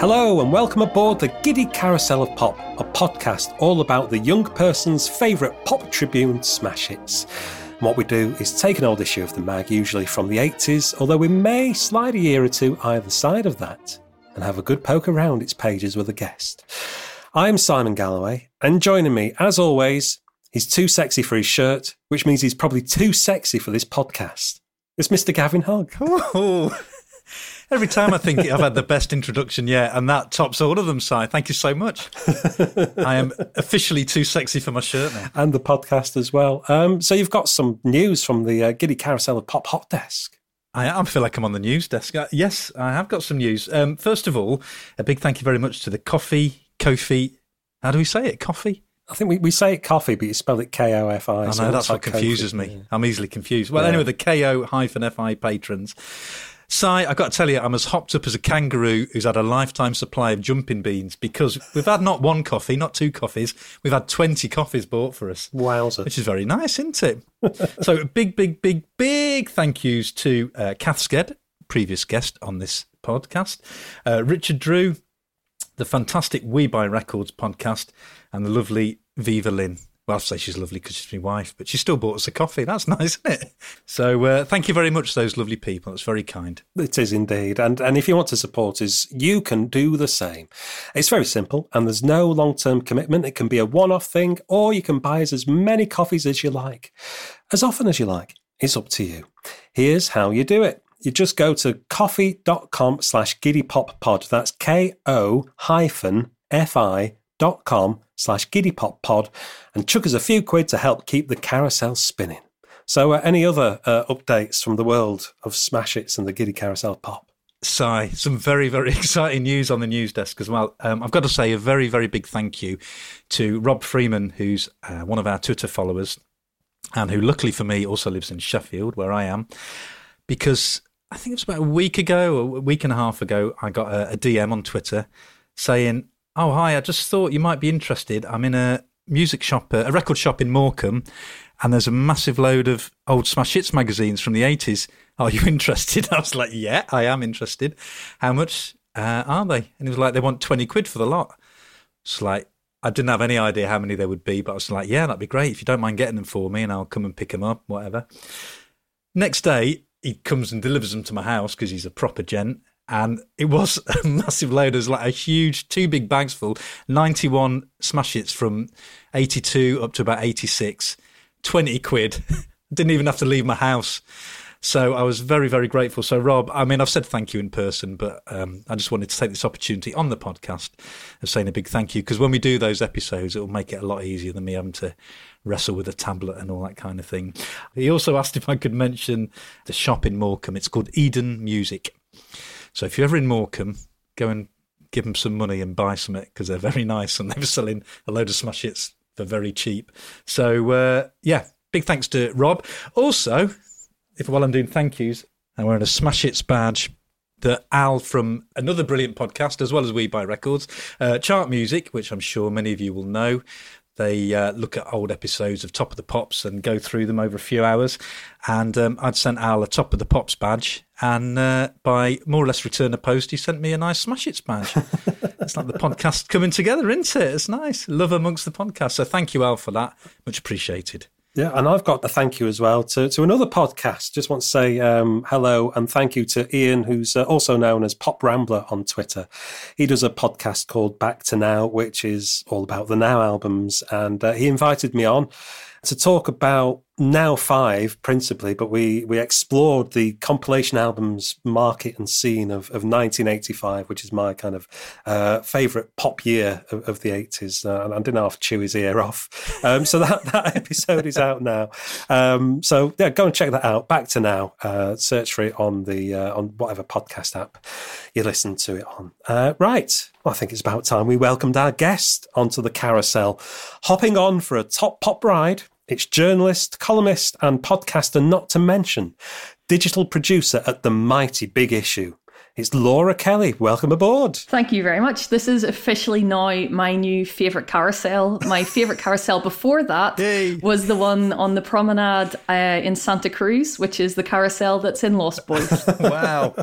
Hello, and welcome aboard the Giddy Carousel of Pop, a podcast all about the young person's favourite pop tribune smash hits. And what we do is take an old issue of the mag, usually from the 80s, although we may slide a year or two either side of that, and have a good poke around its pages with a guest. I'm Simon Galloway, and joining me, as always, he's too sexy for his shirt, which means he's probably too sexy for this podcast. It's Mr. Gavin Hogg. Every time I think I've had the best introduction yet, and that tops all of them, Si. Thank you so much. I am officially too sexy for my shirt now. And the podcast as well. Um, so you've got some news from the uh, Giddy Carousel of Pop Hot Desk. I, I feel like I'm on the news desk. Uh, yes, I have got some news. Um, first of all, a big thank you very much to the Coffee, Kofi. How do we say it? Coffee? I think we, we say it coffee, but you spell it K O F I. I know, that's what confuses me. I'm easily confused. Well, anyway, the KO hyphen FI patrons. Si, I've got to tell you, I'm as hopped up as a kangaroo who's had a lifetime supply of jumping beans because we've had not one coffee, not two coffees, we've had 20 coffees bought for us. Wowzer. Which is very nice, isn't it? so, big, big, big, big thank yous to uh, Kath Sked, previous guest on this podcast, uh, Richard Drew, the fantastic We Buy Records podcast, and the lovely Viva Lynn. Well, I'll say she's lovely because she's my wife, but she still bought us a coffee. That's nice, isn't it? So uh, thank you very much, those lovely people. It's very kind. It is indeed. And and if you want to support us, you can do the same. It's very simple and there's no long term commitment. It can be a one off thing, or you can buy us as many coffees as you like, as often as you like. It's up to you. Here's how you do it. You just go to coffee.com slash giddypoppod. That's K O hyphen F I dot com slash giddypoppod and chuck us a few quid to help keep the carousel spinning. So, uh, any other uh, updates from the world of Smash Hits and the Giddy Carousel Pop? Si, some very, very exciting news on the news desk as well. Um, I've got to say a very, very big thank you to Rob Freeman, who's uh, one of our Twitter followers and who, luckily for me, also lives in Sheffield, where I am, because I think it was about a week ago a week and a half ago, I got a, a DM on Twitter saying, Oh, hi, I just thought you might be interested. I'm in a music shop, uh, a record shop in Morecambe, and there's a massive load of old Smash Hits magazines from the 80s. Are you interested? I was like, Yeah, I am interested. How much uh, are they? And he was like, They want 20 quid for the lot. It's like, I didn't have any idea how many there would be, but I was like, Yeah, that'd be great. If you don't mind getting them for me, and I'll come and pick them up, whatever. Next day, he comes and delivers them to my house because he's a proper gent and it was a massive load. It was like a huge, two big bags full, 91 smash hits from 82 up to about 86, 20 quid. Didn't even have to leave my house. So I was very, very grateful. So, Rob, I mean, I've said thank you in person, but um, I just wanted to take this opportunity on the podcast of saying a big thank you because when we do those episodes, it will make it a lot easier than me having to wrestle with a tablet and all that kind of thing. He also asked if I could mention the shop in Morecambe. It's called Eden Music. So if you're ever in Morecambe, go and give them some money and buy some it because they're very nice and they're selling a load of smash hits for very cheap. So uh, yeah, big thanks to Rob. Also, if while I'm doing thank yous, I'm wearing a smash hits badge that Al from another brilliant podcast, as well as We Buy Records, uh, Chart Music, which I'm sure many of you will know. They uh, look at old episodes of Top of the Pops and go through them over a few hours. And um, I'd sent Al a Top of the Pops badge, and uh, by more or less return of post, he sent me a nice Smash Hits badge. it's like the podcast coming together, isn't it? It's nice. Love amongst the podcast. So thank you, Al, for that. Much appreciated. Yeah, and I've got a thank you as well to, to another podcast. Just want to say um, hello and thank you to Ian, who's uh, also known as Pop Rambler on Twitter. He does a podcast called Back to Now, which is all about the Now albums. And uh, he invited me on to talk about now five principally, but we we explored the compilation albums market and scene of, of 1985, which is my kind of uh, favorite pop year of, of the 80s. Uh, and I didn't have to chew his ear off. Um, so that, that episode is out now. Um, so yeah, go and check that out. Back to now. Uh, search for it on the uh, on whatever podcast app you listen to it on. Uh, right. Well, I think it's about time we welcomed our guest onto the carousel, hopping on for a top pop ride it's journalist, columnist, and podcaster, not to mention digital producer at the mighty Big Issue. It's Laura Kelly. Welcome aboard. Thank you very much. This is officially now my new favourite carousel. My favourite carousel before that Yay. was the one on the promenade uh, in Santa Cruz, which is the carousel that's in Lost Boys. wow.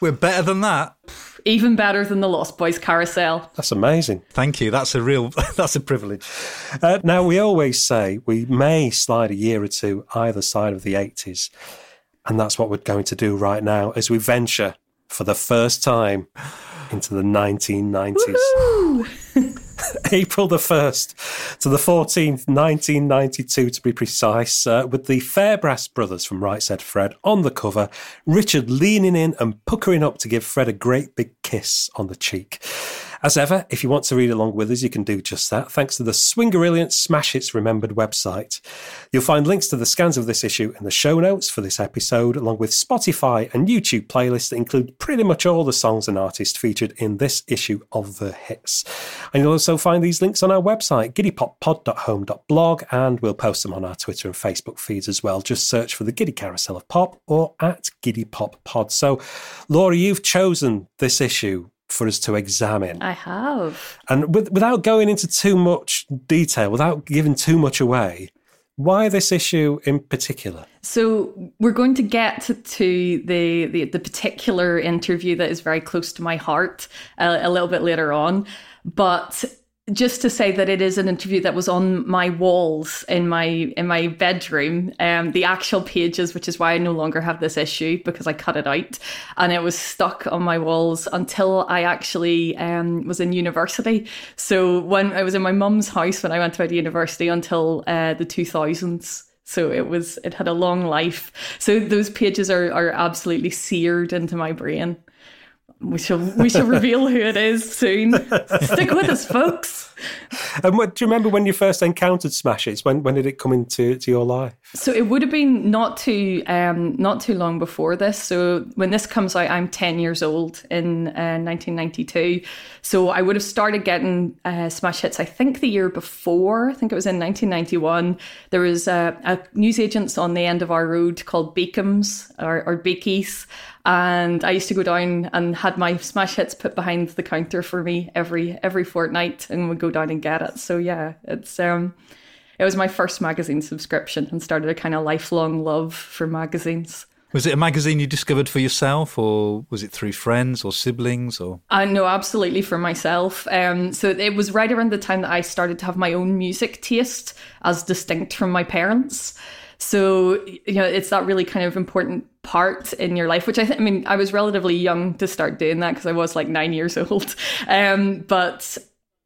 We're better than that. Even better than the Lost Boys carousel. That's amazing. Thank you. That's a real, that's a privilege. Uh, now, we always say we may slide a year or two either side of the 80s. And that's what we're going to do right now as we venture for the first time into the 1990s. April the 1st to the 14th, 1992 to be precise, uh, with the Fairbrass brothers from Right Said Fred on the cover, Richard leaning in and puckering up to give Fred a great big kiss on the cheek. As ever, if you want to read along with us, you can do just that, thanks to the Swingerilliant Smash Hits Remembered website. You'll find links to the scans of this issue in the show notes for this episode, along with Spotify and YouTube playlists that include pretty much all the songs and artists featured in this issue of The Hits. And you'll also find these links on our website, giddypoppod.home.blog, and we'll post them on our Twitter and Facebook feeds as well. Just search for the Giddy Carousel of Pop or at Giddy Pop Pod. So, Laura, you've chosen this issue for us to examine. I have. And with, without going into too much detail, without giving too much away, why this issue in particular? So we're going to get to, the, the, the particular interview that is very close to my heart a, a little bit later on, but just to say that it is an interview that was on my walls in my in my bedroom um the actual pages which is why i no longer have this issue because i cut it out. And it was stuck on my walls until i actually um was in university. So when i was in my mum's house when i went to university until uh, the 2000s so it was it had a long life. So those pages are are absolutely seared into my brain we shall we shall reveal who it is soon. Stick with us, folks. And what, do you remember when you first encountered Smash Hits? When when did it come into to your life? So it would have been not too um, not too long before this. So when this comes out, I'm ten years old in uh, 1992. So I would have started getting uh, Smash Hits. I think the year before. I think it was in 1991. There was a, newsagents on the end of our road called Beacom's or, or Beakies and I used to go down and had my smash hits put behind the counter for me every every fortnight, and would go down and get it. So yeah, it's um, it was my first magazine subscription and started a kind of lifelong love for magazines. Was it a magazine you discovered for yourself, or was it through friends or siblings? Or I uh, know absolutely for myself. Um, so it was right around the time that I started to have my own music taste, as distinct from my parents. So, you know, it's that really kind of important part in your life, which I think, I mean, I was relatively young to start doing that because I was like nine years old. Um, but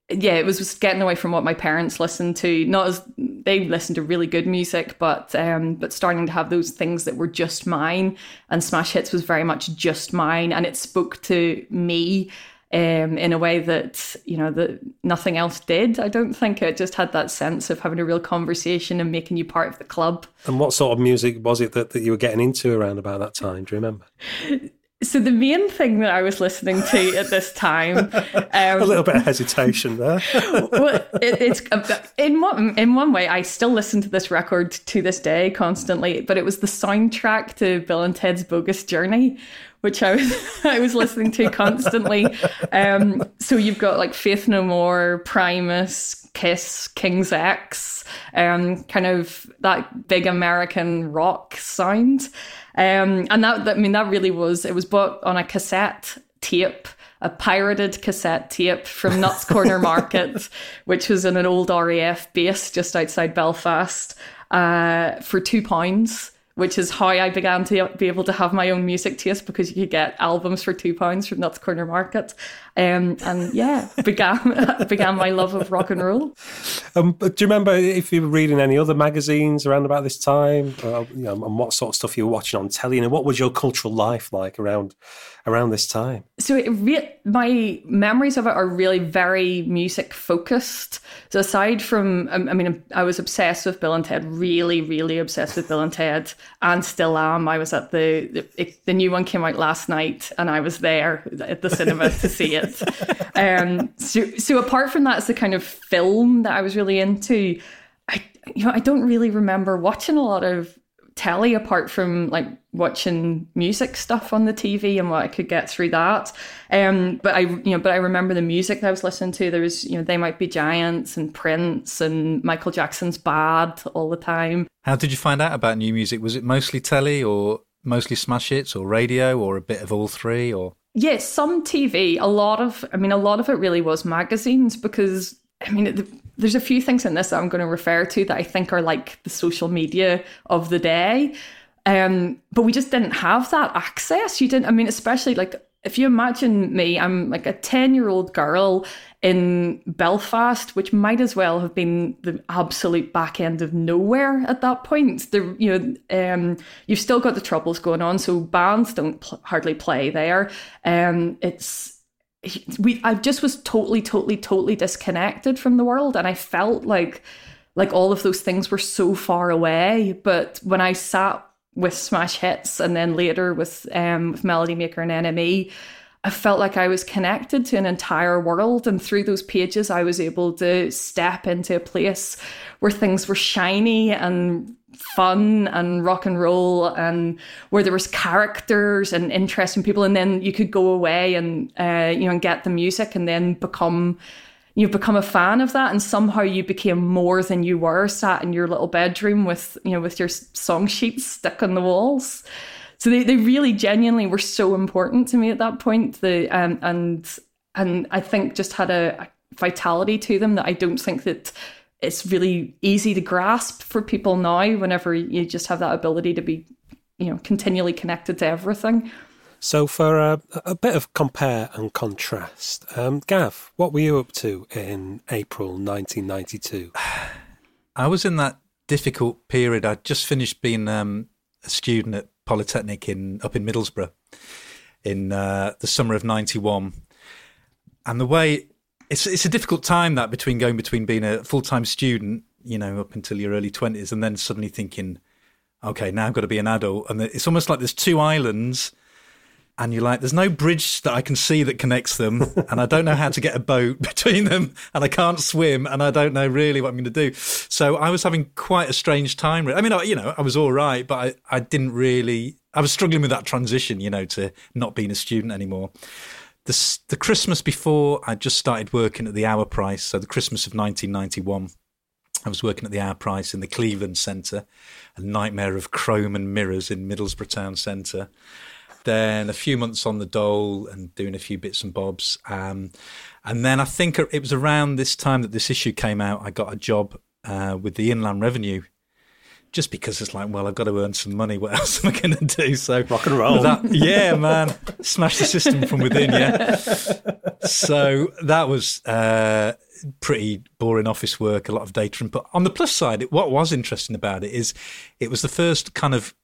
yeah, it was just getting away from what my parents listened to. Not as they listened to really good music, but um, but starting to have those things that were just mine. And Smash Hits was very much just mine, and it spoke to me um, in a way that you know that nothing else did. I don't think it just had that sense of having a real conversation and making you part of the club. And what sort of music was it that, that you were getting into around about that time? Do you remember? So the main thing that I was listening to at this time, um, a little bit of hesitation there. well, it, it's in one in one way, I still listen to this record to this day constantly, but it was the soundtrack to Bill and Ted's Bogus Journey, which I was I was listening to constantly. Um, so you've got like Faith No More, Primus, Kiss, King's X, um, kind of that big American rock sound. Um, and that, that I mean that really was it was bought on a cassette tape a pirated cassette tape from Nuts Corner Market, which was in an old RAF base just outside Belfast, uh, for two pounds which is how I began to be able to have my own music taste because you could get albums for two pounds from Nuts Corner Market. Um, and yeah, began began my love of rock and roll. Um, do you remember if you were reading any other magazines around about this time, uh, you know, and what sort of stuff you were watching on telly, and what was your cultural life like around around this time? So it re- my memories of it are really very music focused. So aside from, I mean, I was obsessed with Bill and Ted, really, really obsessed with Bill and Ted, and still am. I was at the the, the new one came out last night, and I was there at the cinema to see it. Um, so, so apart from that, it's the kind of film that I was really into. I, you know, I don't really remember watching a lot of telly apart from like watching music stuff on the TV and what I could get through that. Um, but I, you know, but I remember the music that I was listening to. There was, you know, They Might Be Giants and Prince and Michael Jackson's Bad all the time. How did you find out about new music? Was it mostly telly or mostly smash hits or radio or a bit of all three or? Yes, some TV. A lot of, I mean, a lot of it really was magazines because, I mean, it, there's a few things in this that I'm going to refer to that I think are like the social media of the day. Um, but we just didn't have that access. You didn't, I mean, especially like if you imagine me, I'm like a 10 year old girl in Belfast, which might as well have been the absolute back end of nowhere at that point. The, you know, um, you've still got the troubles going on, so bands don't pl- hardly play there. Um, it's we. I just was totally, totally, totally disconnected from the world, and I felt like like all of those things were so far away. But when I sat with Smash Hits and then later with um, with Melody Maker and NME, I felt like I was connected to an entire world. And through those pages, I was able to step into a place where things were shiny and fun and rock and roll and where there was characters and interesting people and then you could go away and uh, you know and get the music and then become you've become a fan of that and somehow you became more than you were sat in your little bedroom with you know with your song sheets stuck on the walls. So they, they really genuinely were so important to me at that point the um, and and i think just had a, a vitality to them that i don't think that it's really easy to grasp for people now whenever you just have that ability to be you know continually connected to everything so, for a, a, bit of compare and contrast, um, Gav, what were you up to in April 1992? I was in that difficult period. I'd just finished being um, a student at Polytechnic in up in Middlesbrough in uh, the summer of '91, and the way it's it's a difficult time that between going between being a full time student, you know, up until your early twenties, and then suddenly thinking, okay, now I've got to be an adult, and it's almost like there's two islands and you're like, there's no bridge that I can see that connects them, and I don't know how to get a boat between them, and I can't swim, and I don't know really what I'm going to do. So I was having quite a strange time. I mean, I, you know, I was all right, but I, I didn't really. I was struggling with that transition, you know, to not being a student anymore. The, the Christmas before, I just started working at the Our Price, so the Christmas of 1991. I was working at the Our Price in the Cleveland Centre, a nightmare of chrome and mirrors in Middlesbrough Town Centre then a few months on the dole and doing a few bits and bobs. Um, and then I think it was around this time that this issue came out, I got a job uh, with the Inland Revenue. Just because it's like, well, I've got to earn some money. What else am I going to do? So rock and roll. That, yeah, man, smash the system from within. Yeah. So that was uh, pretty boring office work, a lot of data input. On the plus side, what was interesting about it is it was the first kind of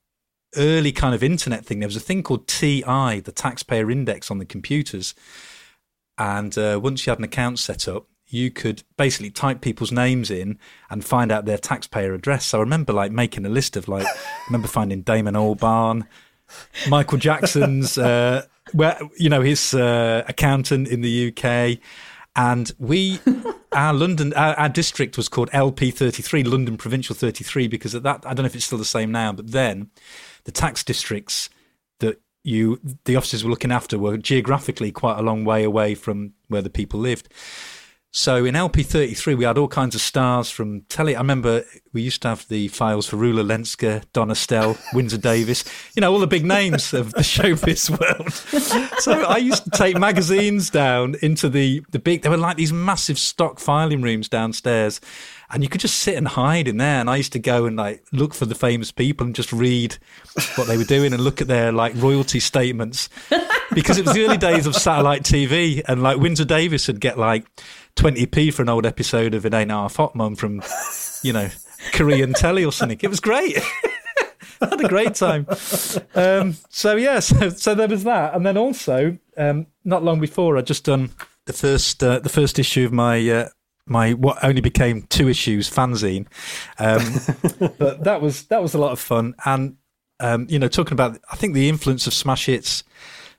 early kind of internet thing, there was a thing called TI, the taxpayer index on the computers. And uh, once you had an account set up, you could basically type people's names in and find out their taxpayer address. So I remember like making a list of like, I remember finding Damon Albarn, Michael Jackson's, uh, where you know his uh, accountant in the UK, and we, our London, our, our, district was called LP33, London Provincial 33, because at that I don't know if it's still the same now, but then the tax districts that you the officers were looking after were geographically quite a long way away from where the people lived. So in LP33, we had all kinds of stars from telly. I remember we used to have the files for Rula Lenska, Don Estelle, Windsor Davies, you know, all the big names of the showbiz world. so I used to take magazines down into the, the big, there were like these massive stock filing rooms downstairs and you could just sit and hide in there. And I used to go and like look for the famous people and just read what they were doing and look at their like royalty statements because it was the early days of satellite TV. And like Windsor Davies would get like 20p for an old episode of It Ain't Half Hot Mum from, you know, Korean telly or something. It was great. I had a great time. Um, so yeah, so, so there was that, and then also um, not long before, I'd just done the first uh, the first issue of my uh, my what only became two issues fanzine. Um, but that was that was a lot of fun, and um, you know, talking about I think the influence of smash hits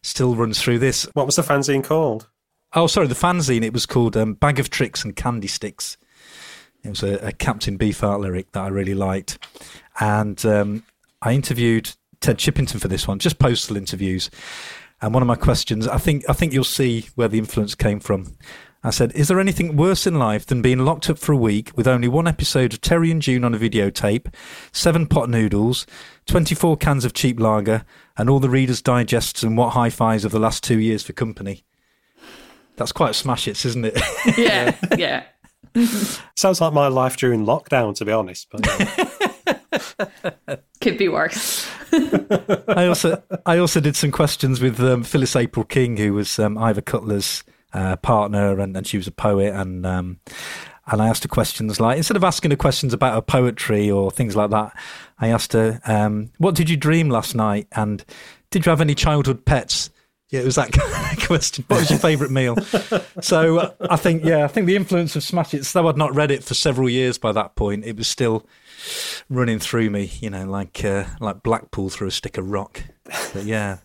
still runs through this. What was the fanzine called? Oh, sorry, the fanzine. It was called um, Bag of Tricks and Candy Sticks. It was a, a Captain Beefheart lyric that I really liked, and um, I interviewed Ted Chippington for this one, just postal interviews. And one of my questions, I think, I think you'll see where the influence came from. I said, Is there anything worse in life than being locked up for a week with only one episode of Terry and June on a videotape, seven pot noodles, 24 cans of cheap lager, and all the Reader's Digests and what hi fis of the last two years for company? That's quite a smash its, isn't it? Yeah, yeah. Sounds like my life during lockdown, to be honest. But Could be worse. I also I also did some questions with um, Phyllis April King, who was um, Ivor Cutler's uh, partner, and, and she was a poet, and um, and I asked her questions like instead of asking her questions about her poetry or things like that, I asked her, um, "What did you dream last night?" and "Did you have any childhood pets?" Yeah, it was that kind of question. What was your favourite meal? so uh, I think, yeah, I think the influence of Smash It, though I'd not read it for several years by that point, it was still running through me, you know, like uh, like Blackpool through a stick of rock. But yeah,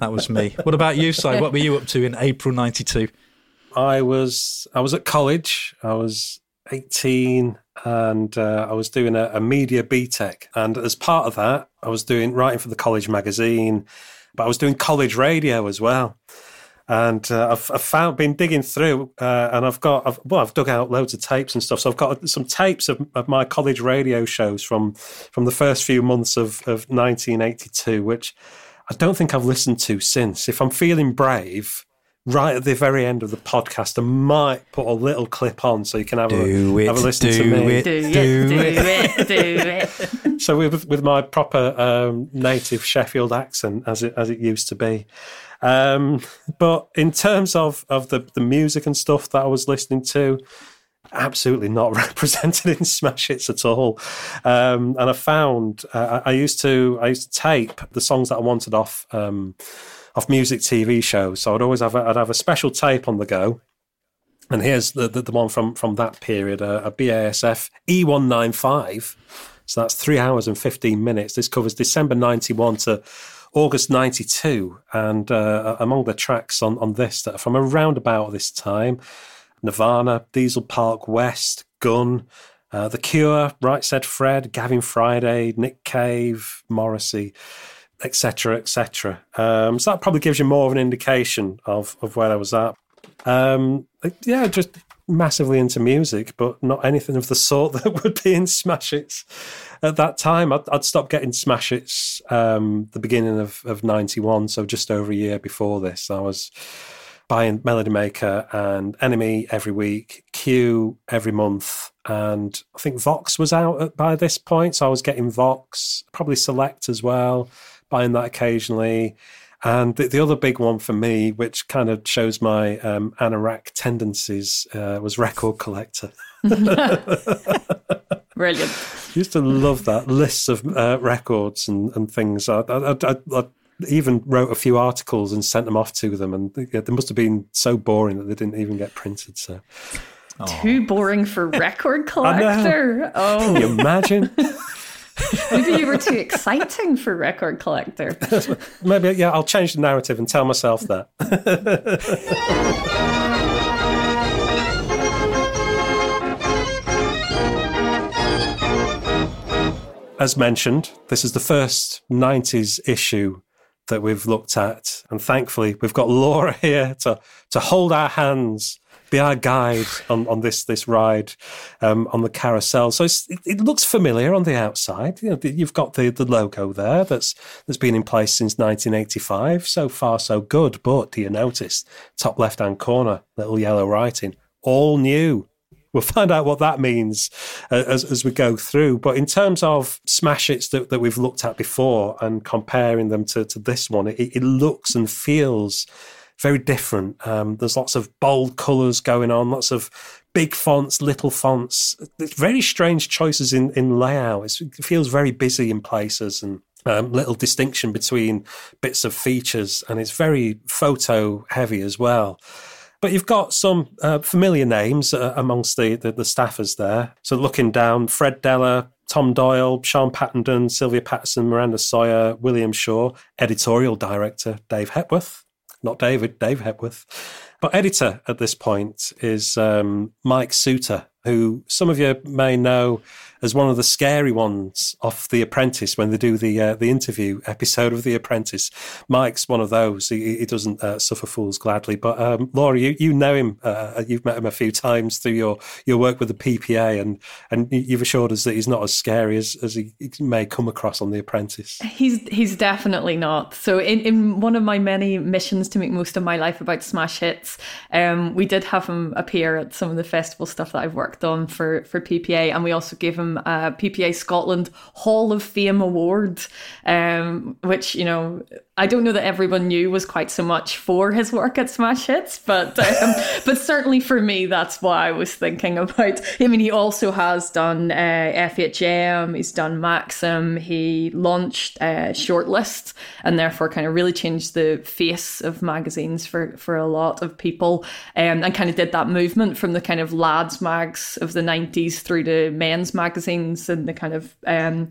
that was me. What about you, Si? What were you up to in April '92? I was I was at college. I was 18 and uh, I was doing a, a media BTEC. And as part of that, I was doing writing for the college magazine, but I was doing college radio as well. And uh, I've, I've found, been digging through, uh, and I've got, I've, well, I've dug out loads of tapes and stuff. So I've got some tapes of, of my college radio shows from from the first few months of, of 1982, which I don't think I've listened to since. If I'm feeling brave, right at the very end of the podcast, I might put a little clip on so you can have, Do a, it, have a listen do to me. it. Do it, Do do it. it, do it. So with with my proper um, native Sheffield accent, as it as it used to be. Um, but in terms of of the the music and stuff that I was listening to, absolutely not represented in smash hits at all. Um, and I found uh, I I used to I used to tape the songs that I wanted off um, off music TV shows. So I'd always have a, I'd have a special tape on the go. And here's the, the, the one from, from that period, a, a BASF E195. So that's three hours and 15 minutes. This covers December 91 to August 92. And uh, among the tracks on, on this that are from around about this time, Nirvana, Diesel Park West, Gun, uh, The Cure, Right Said Fred, Gavin Friday, Nick Cave, Morrissey, etc., etc. Um, so that probably gives you more of an indication of, of where I was at. Um, yeah, just massively into music, but not anything of the sort that would be in Smash Hits at that time. I'd, I'd stopped getting Smash Hits um, the beginning of, of 91, so just over a year before this. I was buying Melody Maker and NME every week, Q every month, and I think Vox was out by this point, so I was getting Vox, probably Select as well, buying that occasionally. And the, the other big one for me, which kind of shows my um, anorak tendencies, uh, was Record Collector. Brilliant. used to love that lists of uh, records and, and things. I, I, I, I even wrote a few articles and sent them off to them, and yeah, they must have been so boring that they didn't even get printed. So, Too boring for record collector. Oh. can you Oh, imagine? maybe you were too exciting for record collector. Maybe, yeah, I'll change the narrative and tell myself that. As mentioned, this is the first 90s issue that we've looked at. And thankfully, we've got Laura here to, to hold our hands, be our guide on, on this, this ride um, on the carousel. So it's, it, it looks familiar on the outside. You know, you've got the, the logo there that's, that's been in place since 1985. So far, so good. But do you notice top left hand corner, little yellow writing, all new. We'll find out what that means uh, as, as we go through. But in terms of smash hits that, that we've looked at before and comparing them to, to this one, it, it looks and feels very different. Um, there's lots of bold colours going on, lots of big fonts, little fonts. It's very strange choices in, in layout. It's, it feels very busy in places and um, little distinction between bits of features, and it's very photo heavy as well. But you've got some uh, familiar names uh, amongst the, the, the staffers there. So looking down, Fred Della, Tom Doyle, Siân Pattenden, Sylvia Patterson, Miranda Sawyer, William Shaw, editorial director Dave Hepworth, not David, Dave Hepworth. But editor at this point is um, Mike Soutar, who some of you may know as one of the scary ones off The Apprentice when they do the uh, the interview episode of The Apprentice. Mike's one of those. He, he doesn't uh, suffer fools gladly. But um, Laura, you, you know him. Uh, you've met him a few times through your, your work with the PPA, and and you've assured us that he's not as scary as, as he may come across on The Apprentice. He's he's definitely not. So in, in one of my many missions to make most of my life about smash hits, um, we did have him appear at some of the festival stuff that I've worked on for for PPA, and we also gave him a PPA Scotland Hall of Fame award, um, which you know I don't know that everyone knew was quite so much for his work at Smash Hits, but um, but certainly for me, that's what I was thinking about. I mean, he also has done uh, FHM, he's done Maxim, he launched uh, Shortlist, and therefore kind of really changed the face of magazines for for a lot of people, um, and kind of did that movement from the kind of lads mags of the '90s through to men's magazines and the kind of um,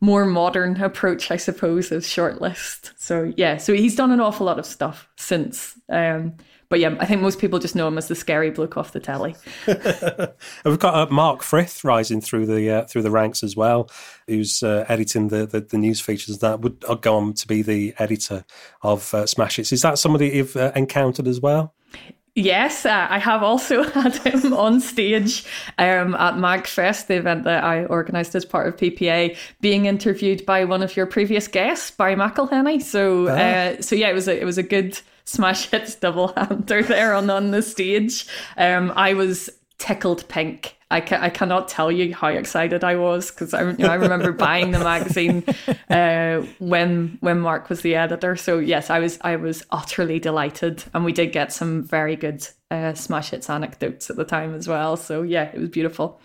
more modern approach, I suppose, of shortlist. So yeah, so he's done an awful lot of stuff since. Um, but yeah, I think most people just know him as the scary bloke off the telly. We've got uh, Mark Frith rising through the uh, through the ranks as well, who's uh, editing the, the, the news features. That would uh, go on to be the editor of uh, Smash Hits. Is that somebody you've uh, encountered as well? Yes, uh, I have also had him on stage um, at MagFest, the event that I organised as part of PPA, being interviewed by one of your previous guests, Barry McIlheney. So, ah. uh, so yeah, it was a, it was a good smash hits double hander there on on the stage. Um, I was tickled pink I, ca- I cannot tell you how excited I was because I, you know, I remember buying the magazine uh, when when Mark was the editor. So yes, I was I was utterly delighted, and we did get some very good uh, smash hits anecdotes at the time as well. So yeah, it was beautiful.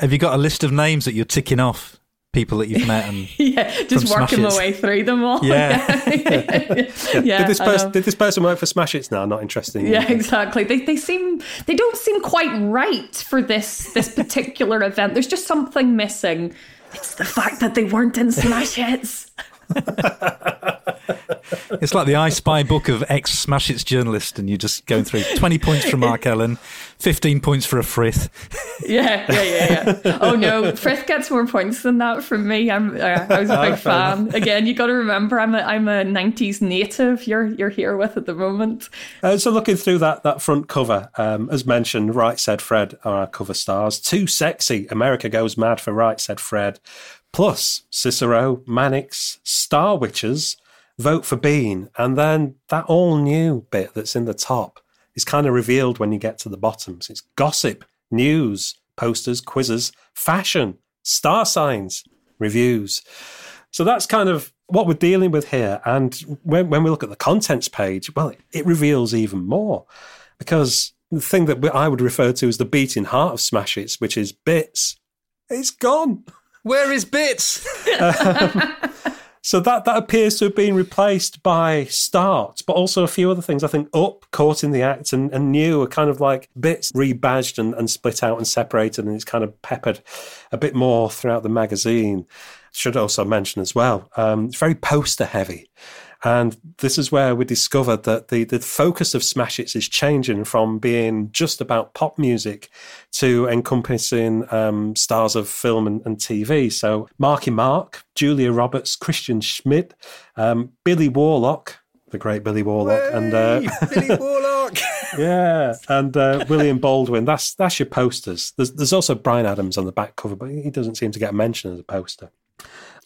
Have you got a list of names that you're ticking off? People that you've met and yeah, just working my way through them all. Yeah, yeah. yeah. Did this person did this person work for Smash Hits now? Not interesting. Yeah, exactly. They they seem they don't seem quite right for this this particular event. There's just something missing. It's the fact that they weren't in Smash Hits. it's like the I Spy book of ex Smash Hits journalists, and you're just going through 20 points for Mark Ellen, 15 points for a Frith. yeah, yeah, yeah, yeah. Oh no, Frith gets more points than that from me. I'm, uh, I was a big oh, fan. Again, you got to remember, I'm a, I'm a 90s native. You're you're here with at the moment. Uh, so looking through that that front cover, um, as mentioned, Right Said Fred are our cover stars. Too sexy. America goes mad for Right Said Fred. Plus Cicero, Mannix, Star Witches, Vote for Bean, and then that all new bit that's in the top is kind of revealed when you get to the bottoms. It's gossip, news, posters, quizzes, fashion, star signs, reviews. So that's kind of what we're dealing with here. And when, when we look at the contents page, well, it, it reveals even more because the thing that I would refer to as the beating heart of Smash Hits, which is bits, it's gone. Where is Bits? um, so that that appears to have been replaced by Start, but also a few other things. I think Up, Caught in the Act, and, and New are kind of like bits rebadged and, and split out and separated, and it's kind of peppered a bit more throughout the magazine. Should also mention as well, um, it's very poster heavy. And this is where we discovered that the, the focus of Smash Hits is changing from being just about pop music to encompassing um, stars of film and, and, TV. So Marky Mark, Julia Roberts, Christian Schmidt, um, Billy Warlock, the great Billy Warlock, Way, and uh, Billy Warlock, yeah, and uh, William Baldwin. That's that's your posters. There's there's also Bryan Adams on the back cover, but he doesn't seem to get mentioned as a poster.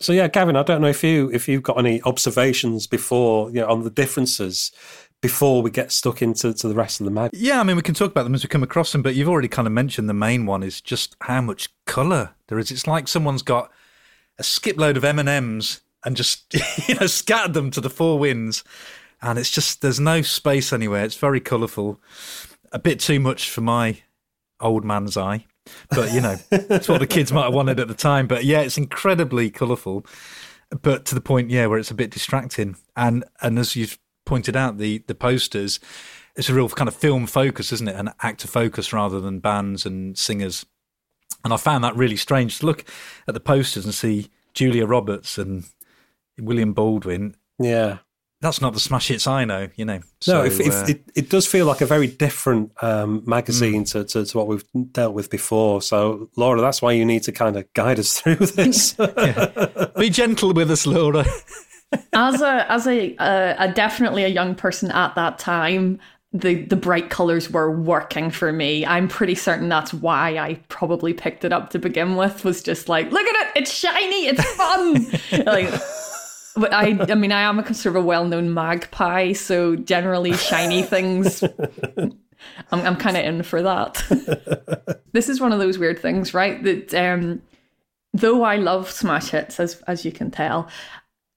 So yeah, Gavin, I don't know if you if you've got any observations before you know on the differences before we get stuck into to the rest of the mag. Yeah, I mean we can talk about them as we come across them, but you've already kind of mentioned the main one is just how much colour there is. It's like someone's got a skipload of M and M's and just you know scattered them to the four winds, and it's just there's no space anywhere. It's very colourful, a bit too much for my old man's eye. But you know, it's what the kids might have wanted at the time. But yeah, it's incredibly colourful, but to the point, yeah, where it's a bit distracting. And and as you've pointed out, the the posters, it's a real kind of film focus, isn't it? An actor focus rather than bands and singers. And I found that really strange to look at the posters and see Julia Roberts and William Baldwin. Yeah. That's not the smash hits I know, you know. So, no, if, if uh, it, it does feel like a very different um, magazine mm. to, to, to, what we've dealt with before. So, Laura, that's why you need to kind of guide us through this. Be gentle with us, Laura. as a as a, uh, a definitely a young person at that time, the the bright colors were working for me. I'm pretty certain that's why I probably picked it up to begin with. Was just like, look at it, it's shiny, it's fun. like, but I, I mean, I am a sort of a well-known magpie, so generally shiny things. I'm, I'm kind of in for that. this is one of those weird things, right? That um, though I love smash hits, as as you can tell,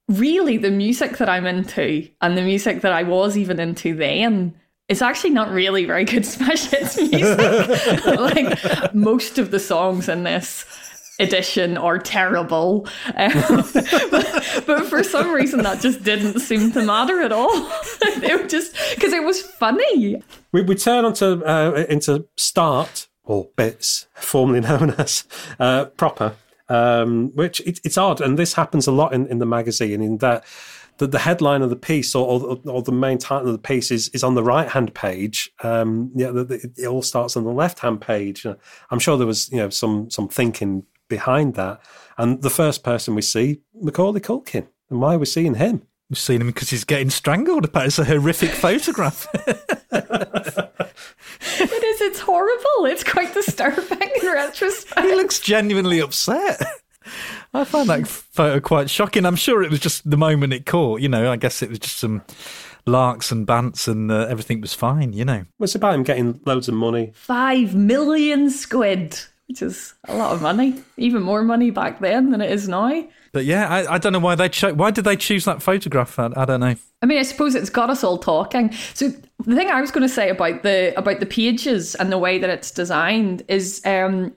really the music that I'm into and the music that I was even into then it's actually not really very good smash hits music. like most of the songs in this edition are terrible. Um, but, but, for some reason, that just didn't seem to matter at all. it was just because it was funny. We, we turn onto uh, into start or bits, formerly known as uh, proper, um, which it, it's odd, and this happens a lot in, in the magazine. In that the, the headline of the piece or, or, or, the main title of the piece is, is on the right hand page. Um, yeah, the, the, it all starts on the left hand page. I'm sure there was you know some some thinking behind that. And the first person we see, Macaulay Culkin. And why are we seeing him? We've seen him because he's getting strangled. It's a horrific photograph. it is. It's horrible. It's quite disturbing in retrospect. He looks genuinely upset. I find that photo quite shocking. I'm sure it was just the moment it caught. You know, I guess it was just some larks and bants and uh, everything was fine, you know. What's about him getting loads of money. Five million squid, which is a lot of money. Even more money back then than it is now. But yeah, I, I don't know why they cho- why did they choose that photograph? I, I, don't know. I mean, I suppose it's got us all talking. So the thing I was going to say about the about the pages and the way that it's designed is um,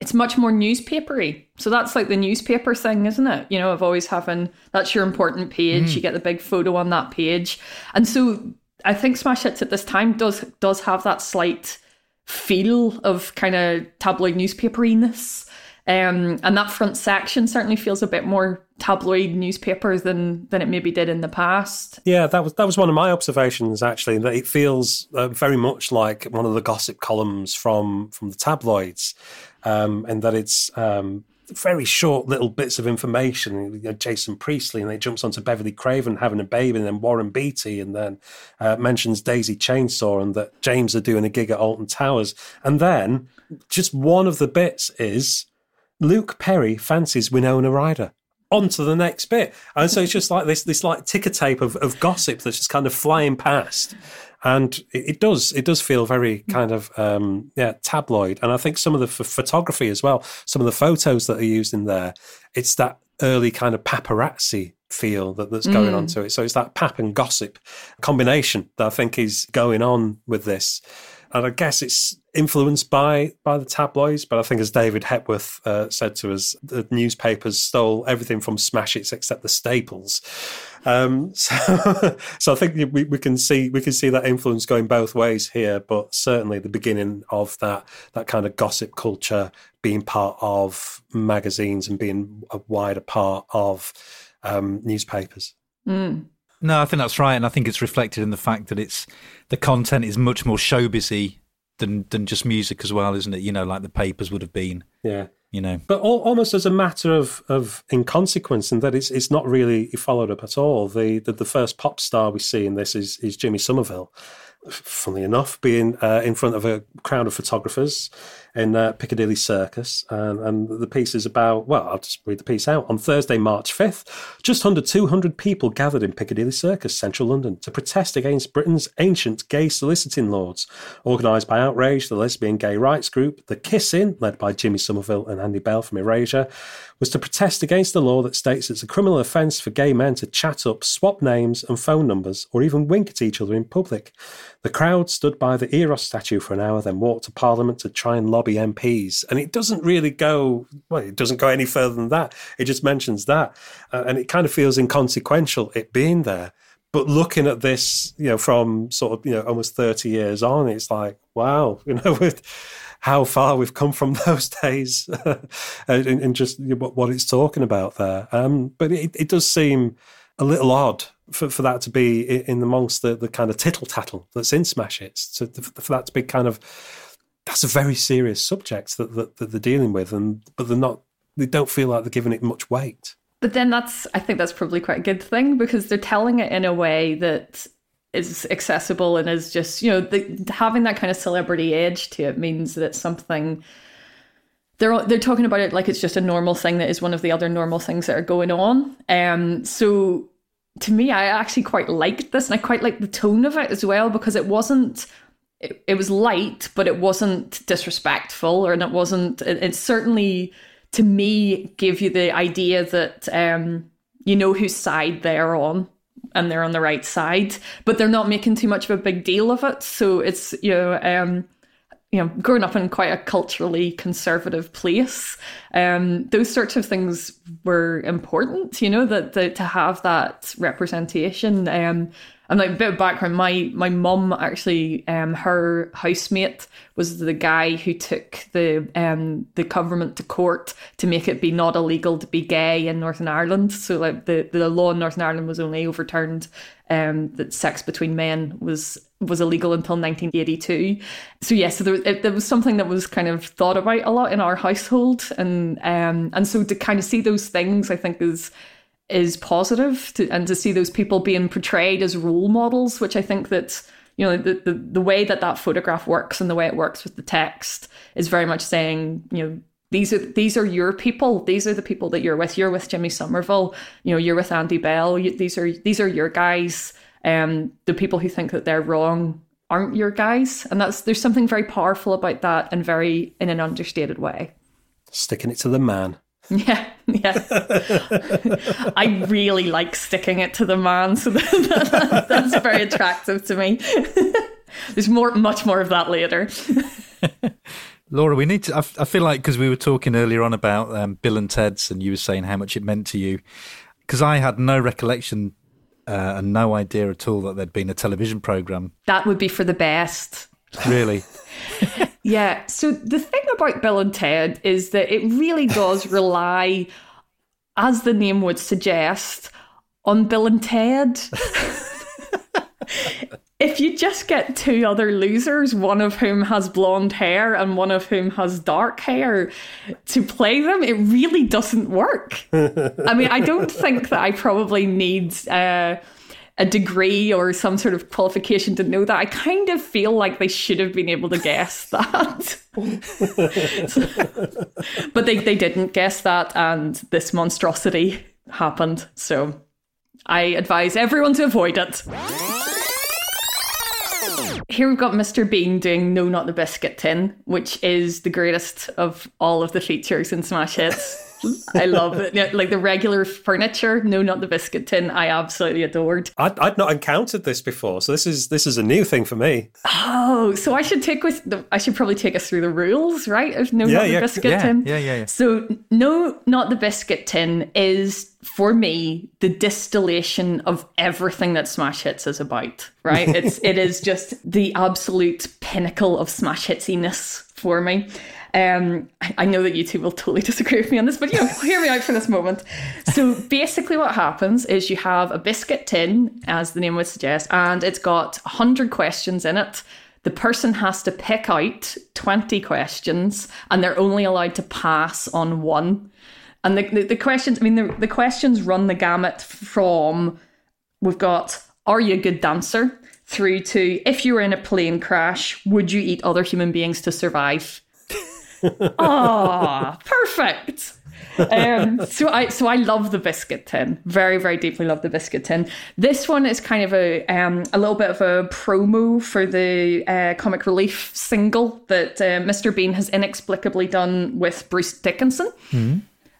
it's much more newspapery. So that's like the newspaper thing, isn't it? You know, of always having that's your important page. Mm. You get the big photo on that page, and so I think Smash Hits at this time does does have that slight feel of kind of tabloid newspaperiness. Um, and that front section certainly feels a bit more tabloid newspaper than than it maybe did in the past. Yeah, that was that was one of my observations actually. That it feels uh, very much like one of the gossip columns from from the tabloids um, and that it's um, very short little bits of information. You know, Jason Priestley, and then it jumps onto Beverley Craven having a baby, and then Warren Beatty, and then uh, mentions Daisy Chainsaw, and that James are doing a gig at Alton Towers. And then just one of the bits is Luke Perry fancies Winona Ryder. On to the next bit. And so it's just like this this like ticker tape of, of gossip that's just kind of flying past and it, it, does it does feel very kind of um, yeah tabloid and i think some of the f- photography as well some of the photos that are used in there it's that early kind of paparazzi feel that, that's going mm. on to it so it's that pap and gossip combination that i think is going on with this and I guess it's influenced by by the tabloids. But I think, as David Hepworth uh, said to us, the newspapers stole everything from Smash Hits except the staples. Um, so, so I think we, we can see we can see that influence going both ways here, but certainly the beginning of that that kind of gossip culture being part of magazines and being a wider part of um, newspapers. Mm. No, I think that's right, and I think it's reflected in the fact that it's the content is much more showbizy than than just music as well, isn't it? You know, like the papers would have been. Yeah you know. But all, almost as a matter of, of inconsequence, in that it's it's not really followed up at all. The, the, the first pop star we see in this is is Jimmy Somerville. Funnily enough, being uh, in front of a crowd of photographers in uh, Piccadilly Circus. And, the piece is about, well, I'll just read the piece out. On Thursday, March 5th, just under 200 people gathered in Piccadilly Circus, central London, to protest against Britain's ancient gay soliciting laws. Organised by Outrage, the lesbian gay rights group, The Kissing, led by Jimmy Somerville and Andy Bell from Erasure, was to protest against the law that states it's a criminal offence for gay men to chat up, swap names and phone numbers, or even wink at each other in public. The crowd stood by the Eros statue for an hour, then walked to Parliament to try and lobby MPs. And it doesn't really go, well, it doesn't go any further than that. It just mentions that. Uh, and it kind of feels inconsequential, it being there. But looking at this, you know, from sort of, you know, almost 30 years on, it's like, wow, you know, with how far we've come from those days and, and, just what, what, it's talking about there. Um, but it, it does seem a little odd for, for that to be in amongst the, the kind of tittle tattle that's in Smash Hits. So for that to be kind of that's a very serious subject that, that, that they're dealing with, and but they're not. They don't feel like they're giving it much weight. But then that's I think that's probably quite a good thing because they're telling it in a way that is accessible and is just you know the, having that kind of celebrity edge to it means that it's something they're they're talking about it like it's just a normal thing that is one of the other normal things that are going on. Um, so to me, I actually quite liked this, and I quite liked the tone of it as well because it wasn't. It, it was light, but it wasn't disrespectful, or and it wasn't. It, it certainly, to me, gave you the idea that um, you know whose side they're on and they're on the right side, but they're not making too much of a big deal of it. So it's you know. Um, you know, growing up in quite a culturally conservative place, um, those sorts of things were important. You know that, that to have that representation. Um, and like a bit of background, my my mum actually, um, her housemate was the guy who took the um the government to court to make it be not illegal to be gay in Northern Ireland. So like the the law in Northern Ireland was only overturned um that sex between men was was illegal until 1982. So yes, yeah, so there, it, there was something that was kind of thought about a lot in our household, and um, and so to kind of see those things, I think is is positive, to, and to see those people being portrayed as role models, which I think that you know the, the the way that that photograph works and the way it works with the text is very much saying you know these are these are your people. These are the people that you're with. You're with Jimmy Somerville. You know, you're with Andy Bell. You, these are these are your guys um, the people who think that they're wrong aren't your guys, and that's there's something very powerful about that, and very in an understated way. Sticking it to the man. Yeah, yeah. I really like sticking it to the man, so that, that, that's very attractive to me. There's more, much more of that later. Laura, we need to. I, I feel like because we were talking earlier on about um, Bill and Ted's, and you were saying how much it meant to you. Because I had no recollection uh, and no idea at all that there'd been a television program. That would be for the best. Really? Yeah. So the thing about Bill and Ted is that it really does rely, as the name would suggest, on Bill and Ted. if you just get two other losers, one of whom has blonde hair and one of whom has dark hair, to play them, it really doesn't work. I mean, I don't think that I probably need. Uh, a degree or some sort of qualification to know that. I kind of feel like they should have been able to guess that. but they, they didn't guess that, and this monstrosity happened. So I advise everyone to avoid it. Here we've got Mr. Bean doing No Not the Biscuit Tin, which is the greatest of all of the features in Smash Hits. I love it. Yeah, Like the regular furniture, no, not the biscuit tin. I absolutely adored. I'd, I'd not encountered this before, so this is this is a new thing for me. Oh, so I should take with the, I should probably take us through the rules, right? Of no, yeah, not yeah. the biscuit yeah, tin. Yeah, yeah, yeah. So no, not the biscuit tin is for me the distillation of everything that Smash Hits is about. Right? It's it is just the absolute pinnacle of Smash Hitsiness for me. Um, I know that you two will totally disagree with me on this, but you know, hear me out for this moment. So basically, what happens is you have a biscuit tin, as the name would suggest, and it's got 100 questions in it. The person has to pick out 20 questions, and they're only allowed to pass on one. And the, the, the questions, I mean, the, the questions run the gamut from we've got, Are you a good dancer? through to if you were in a plane crash, would you eat other human beings to survive? Oh, perfect. um, so I so I love the biscuit tin. Very very deeply love the biscuit tin. This one is kind of a um, a little bit of a promo for the uh, comic relief single that uh, Mr Bean has inexplicably done with Bruce Dickinson. Mm-hmm.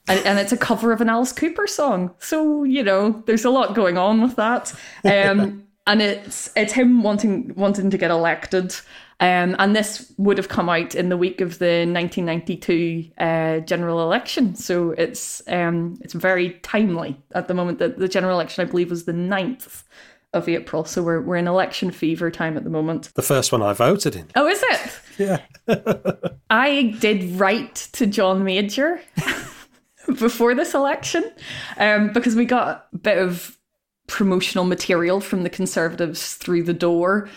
And, and, it's a cover of an Alice Cooper song. So, you know, there's a lot going on with that. Um, and it's it's him wanting wanting to get elected um, and this would have come out in the week of the 1992 uh, general election. So it's um, it's very timely at the moment. that the general election, I believe, was the 9th of April. So we're, we're in election fever time at the moment. The first one I voted in. Oh, is it? Yeah. I did write to John Major before this election um, because we got a bit of promotional material from the Conservatives through the door.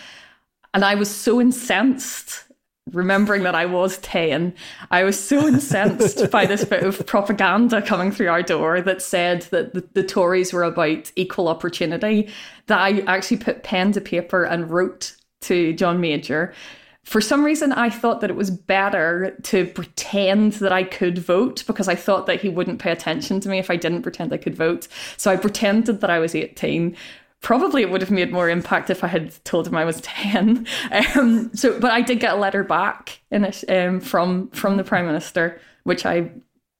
And I was so incensed remembering that I was 10, I was so incensed by this bit of propaganda coming through our door that said that the, the, Tories were about equal opportunity that I actually put pen to paper and wrote to John Major. For some reason, I thought that it was better to pretend that I could vote because I thought that he wouldn't pay attention to me if I didn't pretend I could vote. So I pretended that I was 18 probably it would have made more impact if I had told him I was 10. Um, so, but I did get a letter back in it um, from from the Prime Minister, which I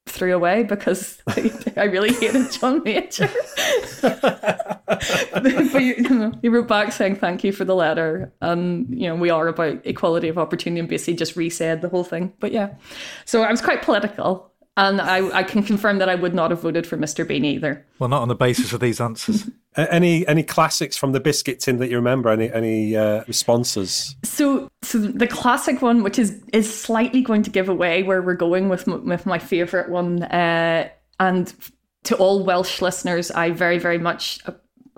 threw away because I really hated John Major. but you, know, he wrote back saying thank you for the letter, and you know we are about equality of opportunity, and basically just resaid the whole thing. But yeah, so I was quite political. And I, I can confirm that I would not have voted for Mr. Bean either. Well, not on the basis of these answers. Any any classics from the biscuit tin that you remember? Any any uh, responses? So so the classic one, which is is slightly going to give away where we're going with with my favorite one, uh, and to all Welsh listeners, I very very much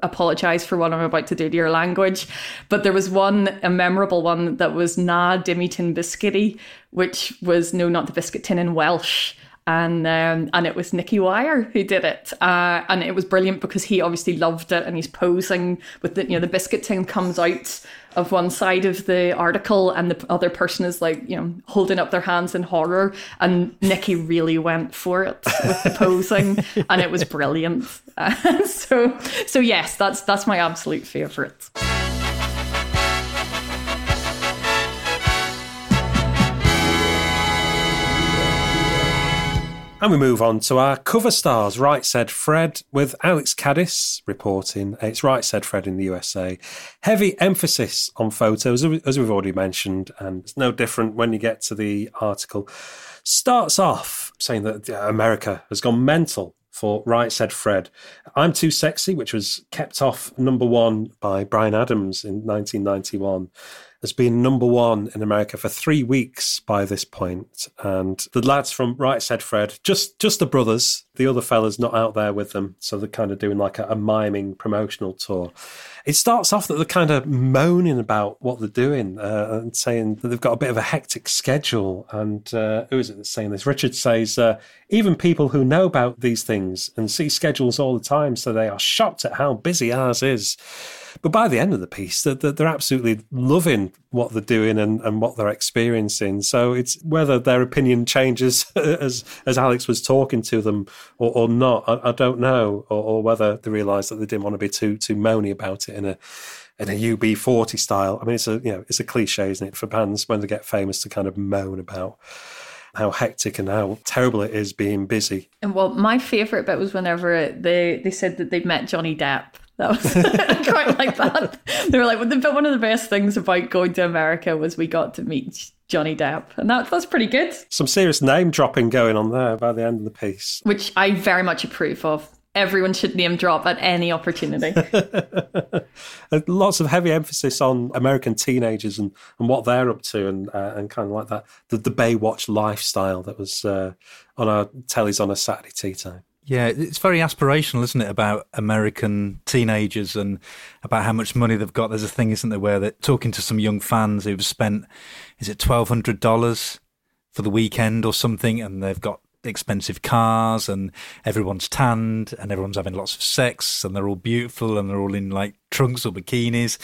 apologize for what I'm about to do to your language. But there was one, a memorable one that was Na Dimmy Tin Biscuity, which was no, not the biscuit tin in Welsh and um, and it was Nicky Wire who did it, uh, and it was brilliant because he obviously loved it, and he's posing with the you know the biscuit tin comes out of one side of the article, and the other person is like you know holding up their hands in horror, and Nicky really went for it with the posing, and it was brilliant. Uh, so so yes, that's that's my absolute favorite. And we move on to our cover stars. Right Said Fred with Alex Kadis reporting. It's Right Said Fred in the USA. Heavy emphasis on photos, as we've already mentioned, and it's no different when you get to the article. Starts off saying that America has gone mental for Right Said Fred. I'm Too Sexy, which was kept off number one by Bryan Adams in 1991 has been number one in America for three weeks by this point. And the lads from Right Said Fred, just just the brothers, the other fellas not out there with them. So they're kind of doing like a, a miming promotional tour. It starts off that they're kind of moaning about what they're doing uh, and saying that they've got a bit of a hectic schedule. And uh, who is it that's saying this? Richard says, uh, even people who know about these things and see schedules all the time, so they are shocked at how busy ours is. But by the end of the piece, they're, they're absolutely loving what they're doing and, and what they're experiencing. So it's whether their opinion changes as as Alex was talking to them or, or not, I, I don't know, or, or whether they realise that they didn't want to be too too moany about it in a in a UB40 style. I mean, it's a you know it's a cliche, isn't it, for bands when they get famous to kind of moan about how hectic and how terrible it is being busy. And well, my favourite bit was whenever they they said that they'd met Johnny Depp that was quite like that. They were like, well, one of the best things about going to America was we got to meet Johnny Depp, and that was pretty good. Some serious name dropping going on there by the end of the piece, which I very much approve of. Everyone should name drop at any opportunity. Lots of heavy emphasis on American teenagers and, and what they're up to, and uh, and kind of like that the, the Baywatch lifestyle that was uh, on our tellies on a Saturday tea time. Yeah, it's very aspirational, isn't it, about American teenagers and about how much money they've got. There's a thing, isn't there, where they're talking to some young fans who've spent, is it $1,200 for the weekend or something, and they've got expensive cars and everyone's tanned and everyone's having lots of sex and they're all beautiful and they're all in like trunks or bikinis.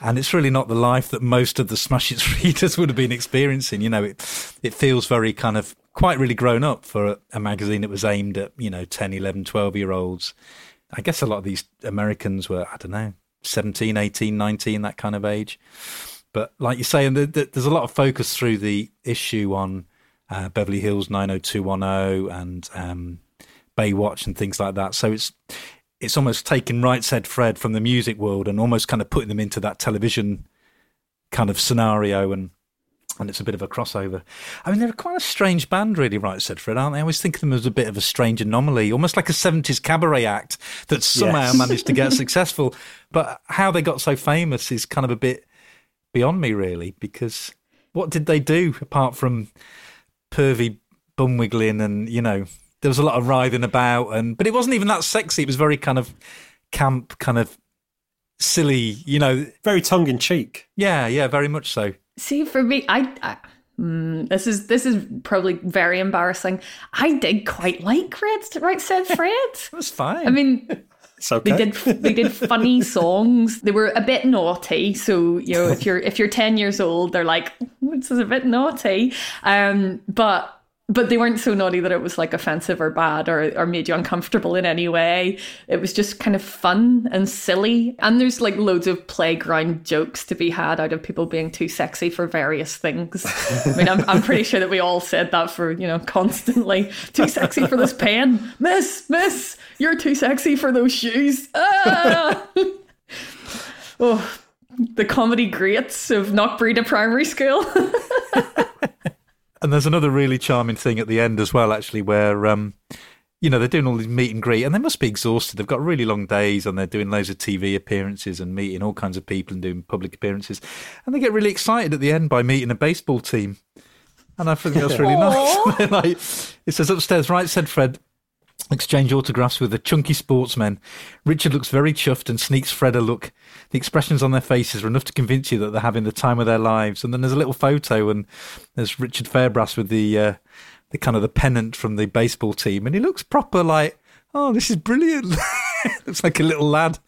And it's really not the life that most of the Smash Hits readers would have been experiencing. You know, it, it feels very kind of quite really grown up for a, a magazine that was aimed at, you know, 10, 11, 12 year olds. I guess a lot of these Americans were, I don't know, 17, 18, 19, that kind of age. But like you say, and the, the, there's a lot of focus through the issue on uh, Beverly Hills 90210 and um, Baywatch and things like that. So it's it's almost taking Right Said Fred from the music world and almost kind of putting them into that television kind of scenario and and it's a bit of a crossover. I mean, they're quite a strange band, really, right, said Fred, aren't they? I always think of them as a bit of a strange anomaly, almost like a 70s cabaret act that somehow yes. managed to get successful. But how they got so famous is kind of a bit beyond me, really, because what did they do apart from pervy bum wiggling and, you know, there was a lot of writhing about, and but it wasn't even that sexy. It was very kind of camp kind of silly, you know. Very tongue in cheek. Yeah, yeah, very much so. See, for me, I, I mm, this is this is probably very embarrassing. I did quite like Red Right Said Fred. It was fine. I mean, It's okay. they did they did funny songs. They were a bit naughty. So you know, if you're if you're ten years old, they're like, this is a bit naughty. Um, but but they weren't so naughty that it was like offensive or bad or, or made you uncomfortable in any way. It was just kind of fun and silly. And there's like loads of playground jokes to be had out of people being too sexy for various things. I mean, I'm, I'm pretty sure that we all said that for, you know, constantly. Too sexy for this pen. Miss, miss, you're too sexy for those shoes. Ah! oh, the comedy greats of Knockbreda Primary School. And there's another really charming thing at the end as well, actually, where um, you know they're doing all these meet and greet, and they must be exhausted. They've got really long days, and they're doing loads of TV appearances and meeting all kinds of people and doing public appearances, and they get really excited at the end by meeting a baseball team. And I think that's really nice. like, it says upstairs, right? Said Fred. Exchange autographs with the chunky sportsmen. Richard looks very chuffed and sneaks Fred a look. The expressions on their faces are enough to convince you that they're having the time of their lives. And then there's a little photo, and there's Richard Fairbrass with the uh, the kind of the pennant from the baseball team, and he looks proper like, oh, this is brilliant. looks like a little lad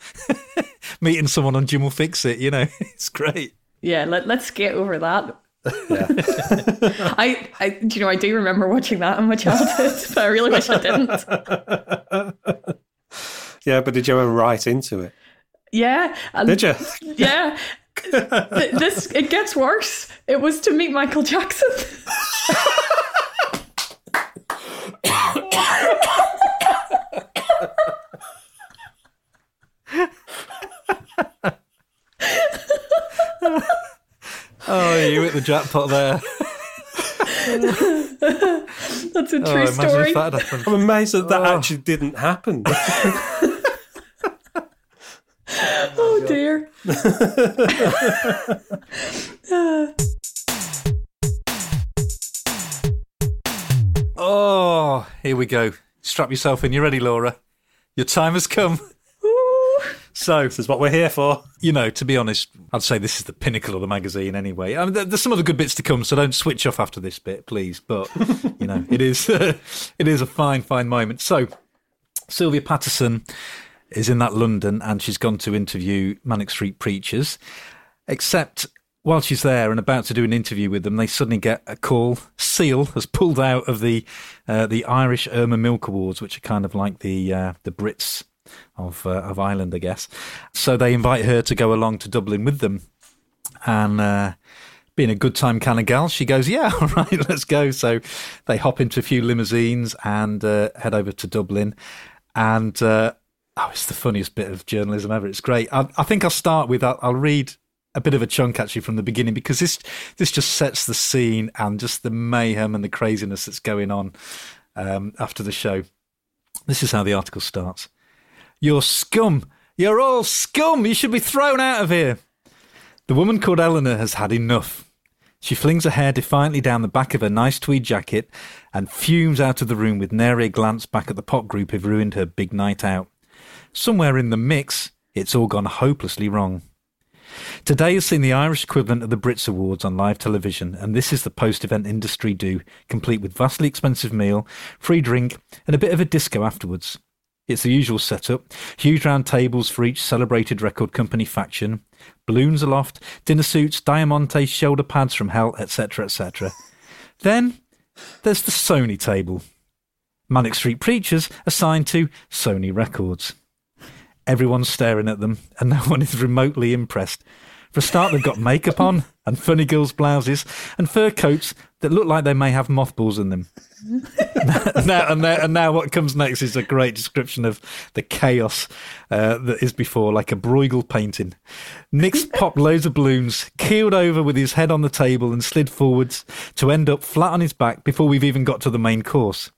meeting someone on Jim will fix it. You know, it's great. Yeah, let, let's get over that. Yeah. I, I, do you know, I do remember watching that in my childhood, but I really wish I didn't. yeah, but did you ever write into it? Yeah. and- Did you? Yeah. This, it gets worse. It was to meet Michael Jackson. Oh, you hit the jackpot there. That's a Oh, true imagine story. if that had. I'm amazed that that Oh. actually didn't happen. Oh, oh dear. Oh, here we go. Strap yourself in. You ready, Laura? Your time has come. So, this is what we're here for. you know, to be honest, I'd say this is the pinnacle of the magazine anyway. I mean, there's some other good bits to come, so don't switch off after this bit, please. But you know, it is it is a fine, fine moment. So, Sylvia Patterson is in that London, and she's gone to interview Manic Street Preachers. Except while she's there and about to do an interview with them, they suddenly get a call. Seal has pulled out of the uh, the Irish Irma Milk Awards, which are kind of like the uh, the Brits of uh, of Ireland, I guess. So they invite her to go along to Dublin with them, and uh, being a good time kind of gal, she goes, "Yeah, all right, let's go." So they hop into a few limousines and uh, head over to Dublin, and uh, oh, it's the funniest bit of journalism ever. It's great. I, I think I'll start with I'll, I'll read a bit of a chunk actually from the beginning because this this just sets the scene and just the mayhem and the craziness that's going on um, after the show. This is how the article starts. You're scum. You're all scum. You should be thrown out of here. The woman called Eleanor has had enough. She flings her hair defiantly down the back of her nice tweed jacket and fumes out of the room with nary a glance back at the pop group who've ruined her big night out. Somewhere in the mix, it's all gone hopelessly wrong. Today has seen the Irish equivalent of the Brits Awards on live television, and this is the post-event industry do, complete with vastly expensive meal, free drink, and a bit of a disco afterwards. It's the usual setup: huge round tables for each celebrated record company faction, balloons aloft, dinner suits, diamante shoulder pads from hell, etc., etc. then there's the Sony table. Manic Street Preachers assigned to Sony Records. Everyone's staring at them, and no one is remotely impressed. For a start, they've got makeup on, and funny girls' blouses, and fur coats that look like they may have mothballs in them. now, and, now, and now, what comes next is a great description of the chaos uh, that is before, like a Bruegel painting. Nick's popped loads of balloons, keeled over with his head on the table, and slid forwards to end up flat on his back before we've even got to the main course.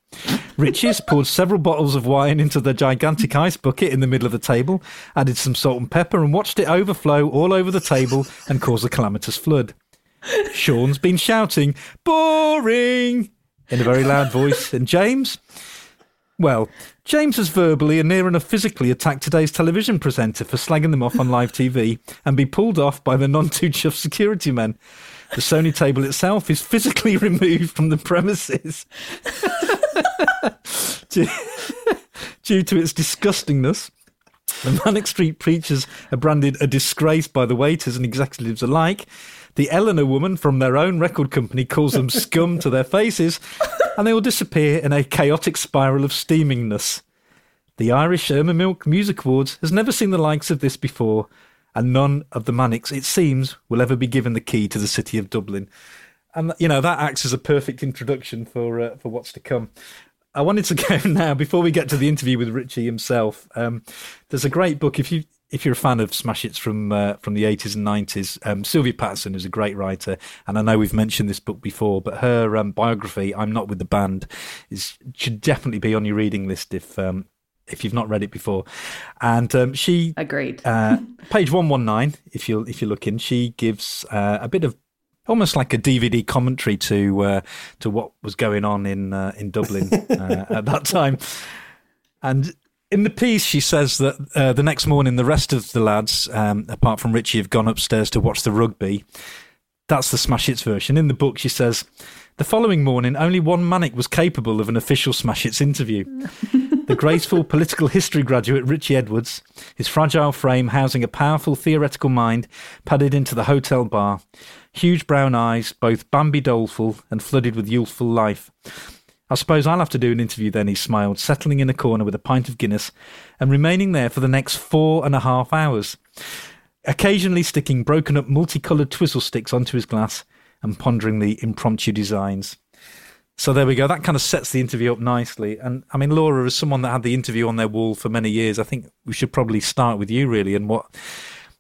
Richie's poured several bottles of wine into the gigantic ice bucket in the middle of the table, added some salt and pepper, and watched it overflow all over the table and cause a calamitous flood. Sean's been shouting, boring, in a very loud voice, and James, Well, James has verbally and near enough physically attacked today's television presenter for slagging them off on live TV and be pulled off by the non too chuffed security men. The Sony table itself is physically removed from the premises due, due to its disgustingness. The Manic Street preachers are branded a disgrace by the waiters and executives alike. The Eleanor woman from their own record company calls them scum to their faces, and they all disappear in a chaotic spiral of steamingness. The Irish Irma Milk Music Awards has never seen the likes of this before, and none of the Manics, it seems, will ever be given the key to the city of Dublin. And you know that acts as a perfect introduction for uh, for what's to come. I wanted to go now before we get to the interview with Richie himself. Um, there's a great book if you if you're a fan of smash hits from uh, from the 80s and 90s, um, Sylvia Patterson is a great writer, and I know we've mentioned this book before, but her um, biography, "I'm Not with the Band," is should definitely be on your reading list if um, if you've not read it before. And um, she agreed. uh, page one one nine, if you if you look in, she gives uh, a bit of almost like a DVD commentary to uh, to what was going on in uh, in Dublin uh, at that time. And in the piece, she says that uh, the next morning, the rest of the lads, um, apart from Richie, have gone upstairs to watch the rugby. That's the Smash Hits version. In the book, she says the following morning, only one manic was capable of an official Smash Hits interview. the graceful political history graduate Richie Edwards, his fragile frame housing a powerful theoretical mind, padded into the hotel bar. Huge brown eyes, both Bambi doleful and flooded with youthful life. I suppose I'll have to do an interview then, he smiled, settling in a corner with a pint of Guinness and remaining there for the next four and a half hours, occasionally sticking broken up multicoloured twizzle sticks onto his glass and pondering the impromptu designs. So there we go. That kind of sets the interview up nicely. And I mean, Laura, as someone that had the interview on their wall for many years, I think we should probably start with you, really, and what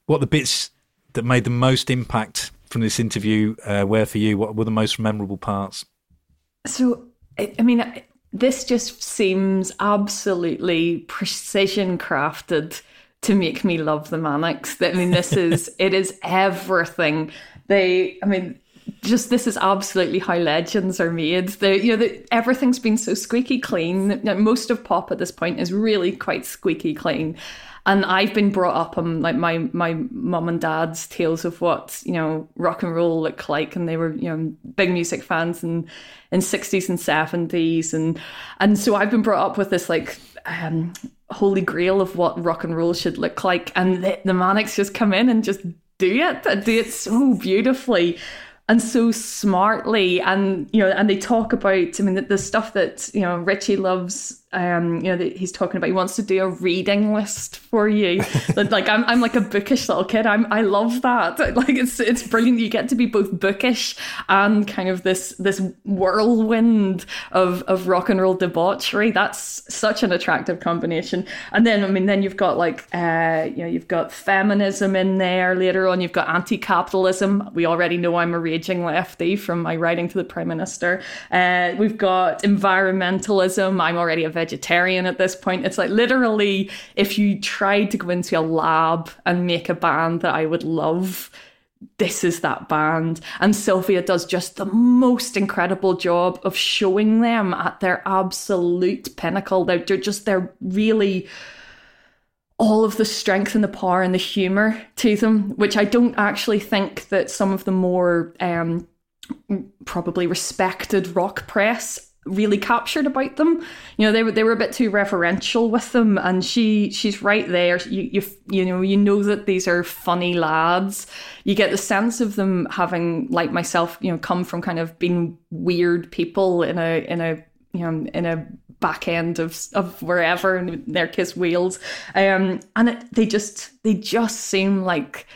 what the bits that made the most impact from this interview uh, were for you. What were the most memorable parts? So I mean, this just seems absolutely precision crafted to make me love the Manics. I mean, this is it is everything. They, I mean, just this is absolutely how legends are made. The you know the, everything's been so squeaky clean. Most of pop at this point is really quite squeaky clean, and I've been brought up on like my my mum and dad's tales of what you know rock and roll looked like, and they were you know big music fans and in sixties and seventies, and and so I've been brought up with this like um, holy grail of what rock and roll should look like, and the, the Manics just come in and just do it, do it so beautifully and so smartly and you know and they talk about i mean the, the stuff that you know richie loves um, you know, he's talking about he wants to do a reading list for you. like I'm, I'm like a bookish little kid. I'm, I love that. Like it's, it's brilliant. You get to be both bookish and kind of this, this whirlwind of, of rock and roll debauchery. That's such an attractive combination. And then, I mean, then you've got like, uh, you know, you've got feminism in there later on. You've got anti-capitalism. We already know I'm a raging lefty from my writing to the prime minister. Uh, we've got environmentalism. I'm already a vegetarian at this point. It's like literally, if you tried to go into a lab and make a band that I would love, this is that band. And Sylvia does just the most incredible job of showing them at their absolute pinnacle. They're, just, they're really all of the strength and the power and the humor to them, which I don't actually think that some of the more um, probably respected rock press really captured about them. You know, they were they were a bit too referential with them, and she she's right there. You you you know you know that these are funny lads. You get the sense of them having, like myself, you know, come from kind of being weird people in a in a you know in a back end of of wherever and their kiss wheels, um, and it, they just they just seem like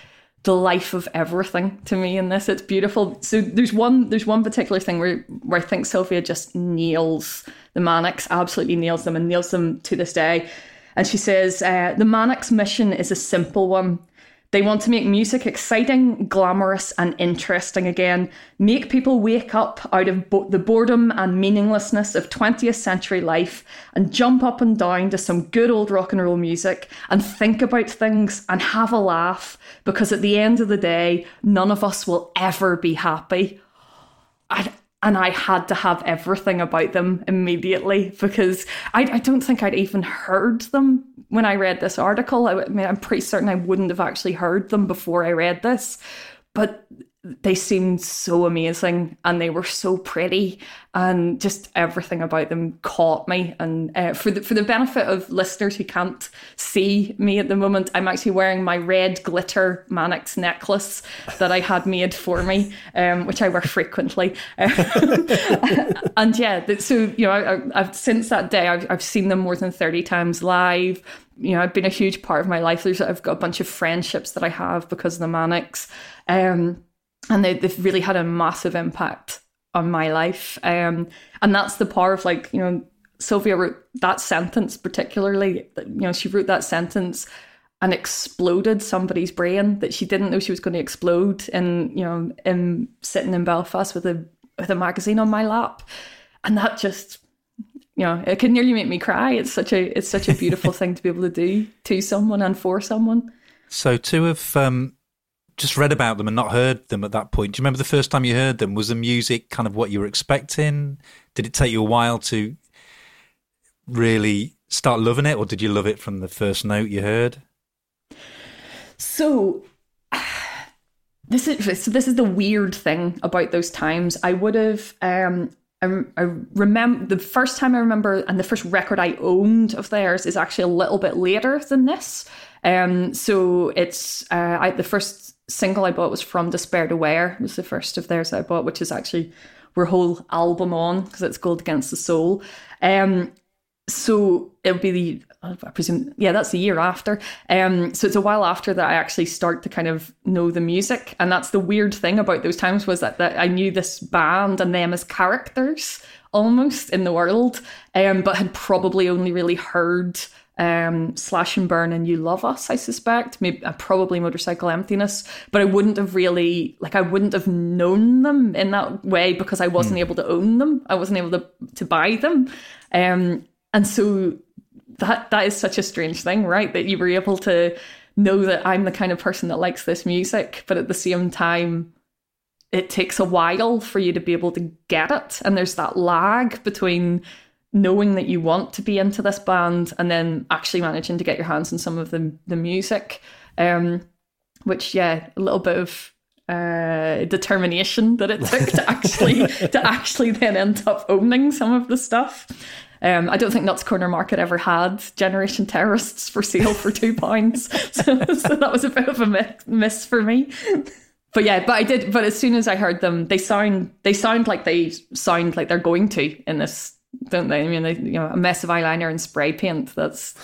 the life of everything to me in this. It's beautiful. So there's one there's one particular thing where where I think Sylvia just nails the Manics, absolutely nails them and nails them to this day. And she says, uh, the Manics mission is a simple one. They want to make music exciting, glamorous, and interesting again. Make people wake up out of bo- the boredom and meaninglessness of 20th century life and jump up and down to some good old rock and roll music and think about things and have a laugh because at the end of the day, none of us will ever be happy. I, and I had to have everything about them immediately because I, I, don't think I'd even heard them when I read this article. I, I mean, I'm pretty certain I wouldn't have actually heard them before I read this, but they seemed so amazing and they were so pretty and just everything about them caught me and uh, for the for the benefit of listeners who can't see me at the moment I'm actually wearing my red glitter Manics necklace that I had made for me um, which I wear frequently and yeah so you know I, have since that day I've, I've seen them more than 30 times live you know, I've been a huge part of my life. There's, I've got a bunch of friendships that I have because of the Manics. Um, and they, have really had a massive impact on my life. Um, and that's the power of like, you know, Sylvia wrote that sentence particularly, you know, she wrote that sentence and exploded somebody's brain that she didn't know she was going to explode in, you know, in sitting in Belfast with a with a magazine on my lap. And that just you know, it could nearly make me cry. It's such a it's such a beautiful thing to be able to do to someone and for someone. So to have um, just read about them and not heard them at that point. Do you remember the first time you heard them? Was the music kind of what you were expecting? Did it take you a while to really start loving it, or did you love it from the first note you heard? So this is so this is the weird thing about those times. I would have um I, I remember the first time I remember, and the first record I owned of theirs is actually a little bit later than this. Um, so it's uh, I, the first single I bought was from Despair to Where It was the first of theirs I bought, which is actually our whole album on because it's Gold Against the Soul. Um, so it'll be the I presume yeah that's the year after. Um, so it's a while after that I actually start to kind of know the music, and that's the weird thing about those times was that, that I knew this band and them as characters almost in the world, um, but had probably only really heard um, Slash and Burn and You Love Us, I suspect. Maybe uh, probably Motorcycle Emptiness, but I wouldn't have really like I wouldn't have known them in that way because I wasn't mm. able to own them. I wasn't able to to buy them, um, and so that that is such a strange thing, right? That you were able to know that I'm the kind of person that likes this music, but at the same time. It takes a while for you to be able to get it. And there's that lag between knowing that you want to be into this band and then actually managing to get your hands on some of the the music um, which yeah a little bit of uh, determination that it took to actually to actually then end up owning some of the stuff um, I don't think Nutts Corner Market ever had Generation Terrorists for sale for two pounds, so, so, that was a bit of a miss for me. But yeah, but I did. But as soon as I heard them, they sound they sound like they sound like they're going to in this don't they? I mean, they, you know, a mess of eyeliner and spray paint. That's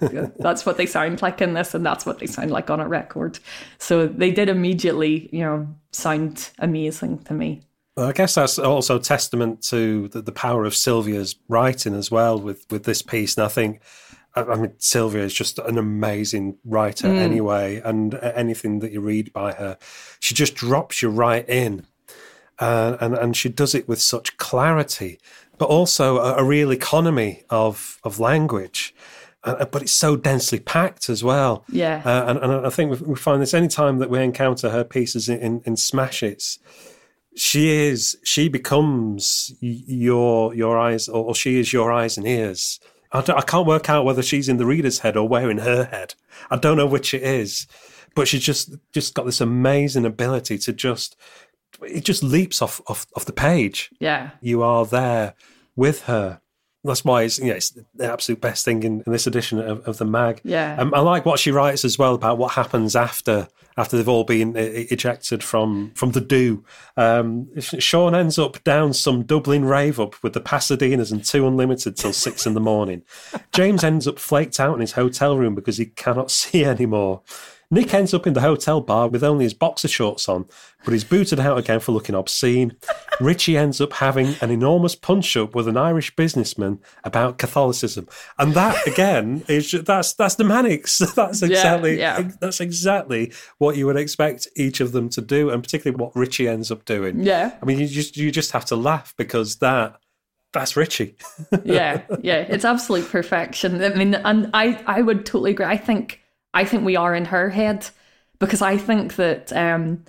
that's what they sound like in this, and that's what they sound like on a record. So they did immediately, you know, sound amazing to me. Well, I guess that's also testament to the, the, power of Sylvia's writing as well with with this piece. And I think, I, I mean, Sylvia is just an amazing writer mm. anyway, and anything that you read by her, she just drops you right in. Uh, and and she does it with such clarity but also a, a real economy of of language. Uh, but it's so densely packed as well. Yeah. Uh, and, and, I think we, we, find this any time that we encounter her pieces in, in, in Smash Hits, she is, she becomes your your eyes, or, she is your eyes and ears. I, I can't work out whether she's in the reader's head or where in her head. I don't know which it is, but she's just just got this amazing ability to just it just leaps off, off off the page. Yeah, you are there with her. That's why it's, you know, it's the absolute best thing in, in this edition of, of, the mag. Yeah, um, I like what she writes as well about what happens after after they've all been ejected from from the do. Um, Sean ends up down some Dublin rave up with the Pasadenas and 2 Unlimited till six in the morning. James ends up flaked out in his hotel room because he cannot see anymore. Nick ends up in the hotel bar with only his boxer shorts on, but he's booted out again for looking obscene. Richie ends up having an enormous punch up with an Irish businessman about Catholicism, and that again is that's that's the Manics. That's exactly yeah, yeah. that's exactly what you would expect each of them to do, and particularly what Richie ends up doing. Yeah, I mean, you just you just have to laugh because that that's Richie. yeah, yeah, it's absolute perfection. I mean, and I I would totally agree. I think I think we are in her head because I think that um,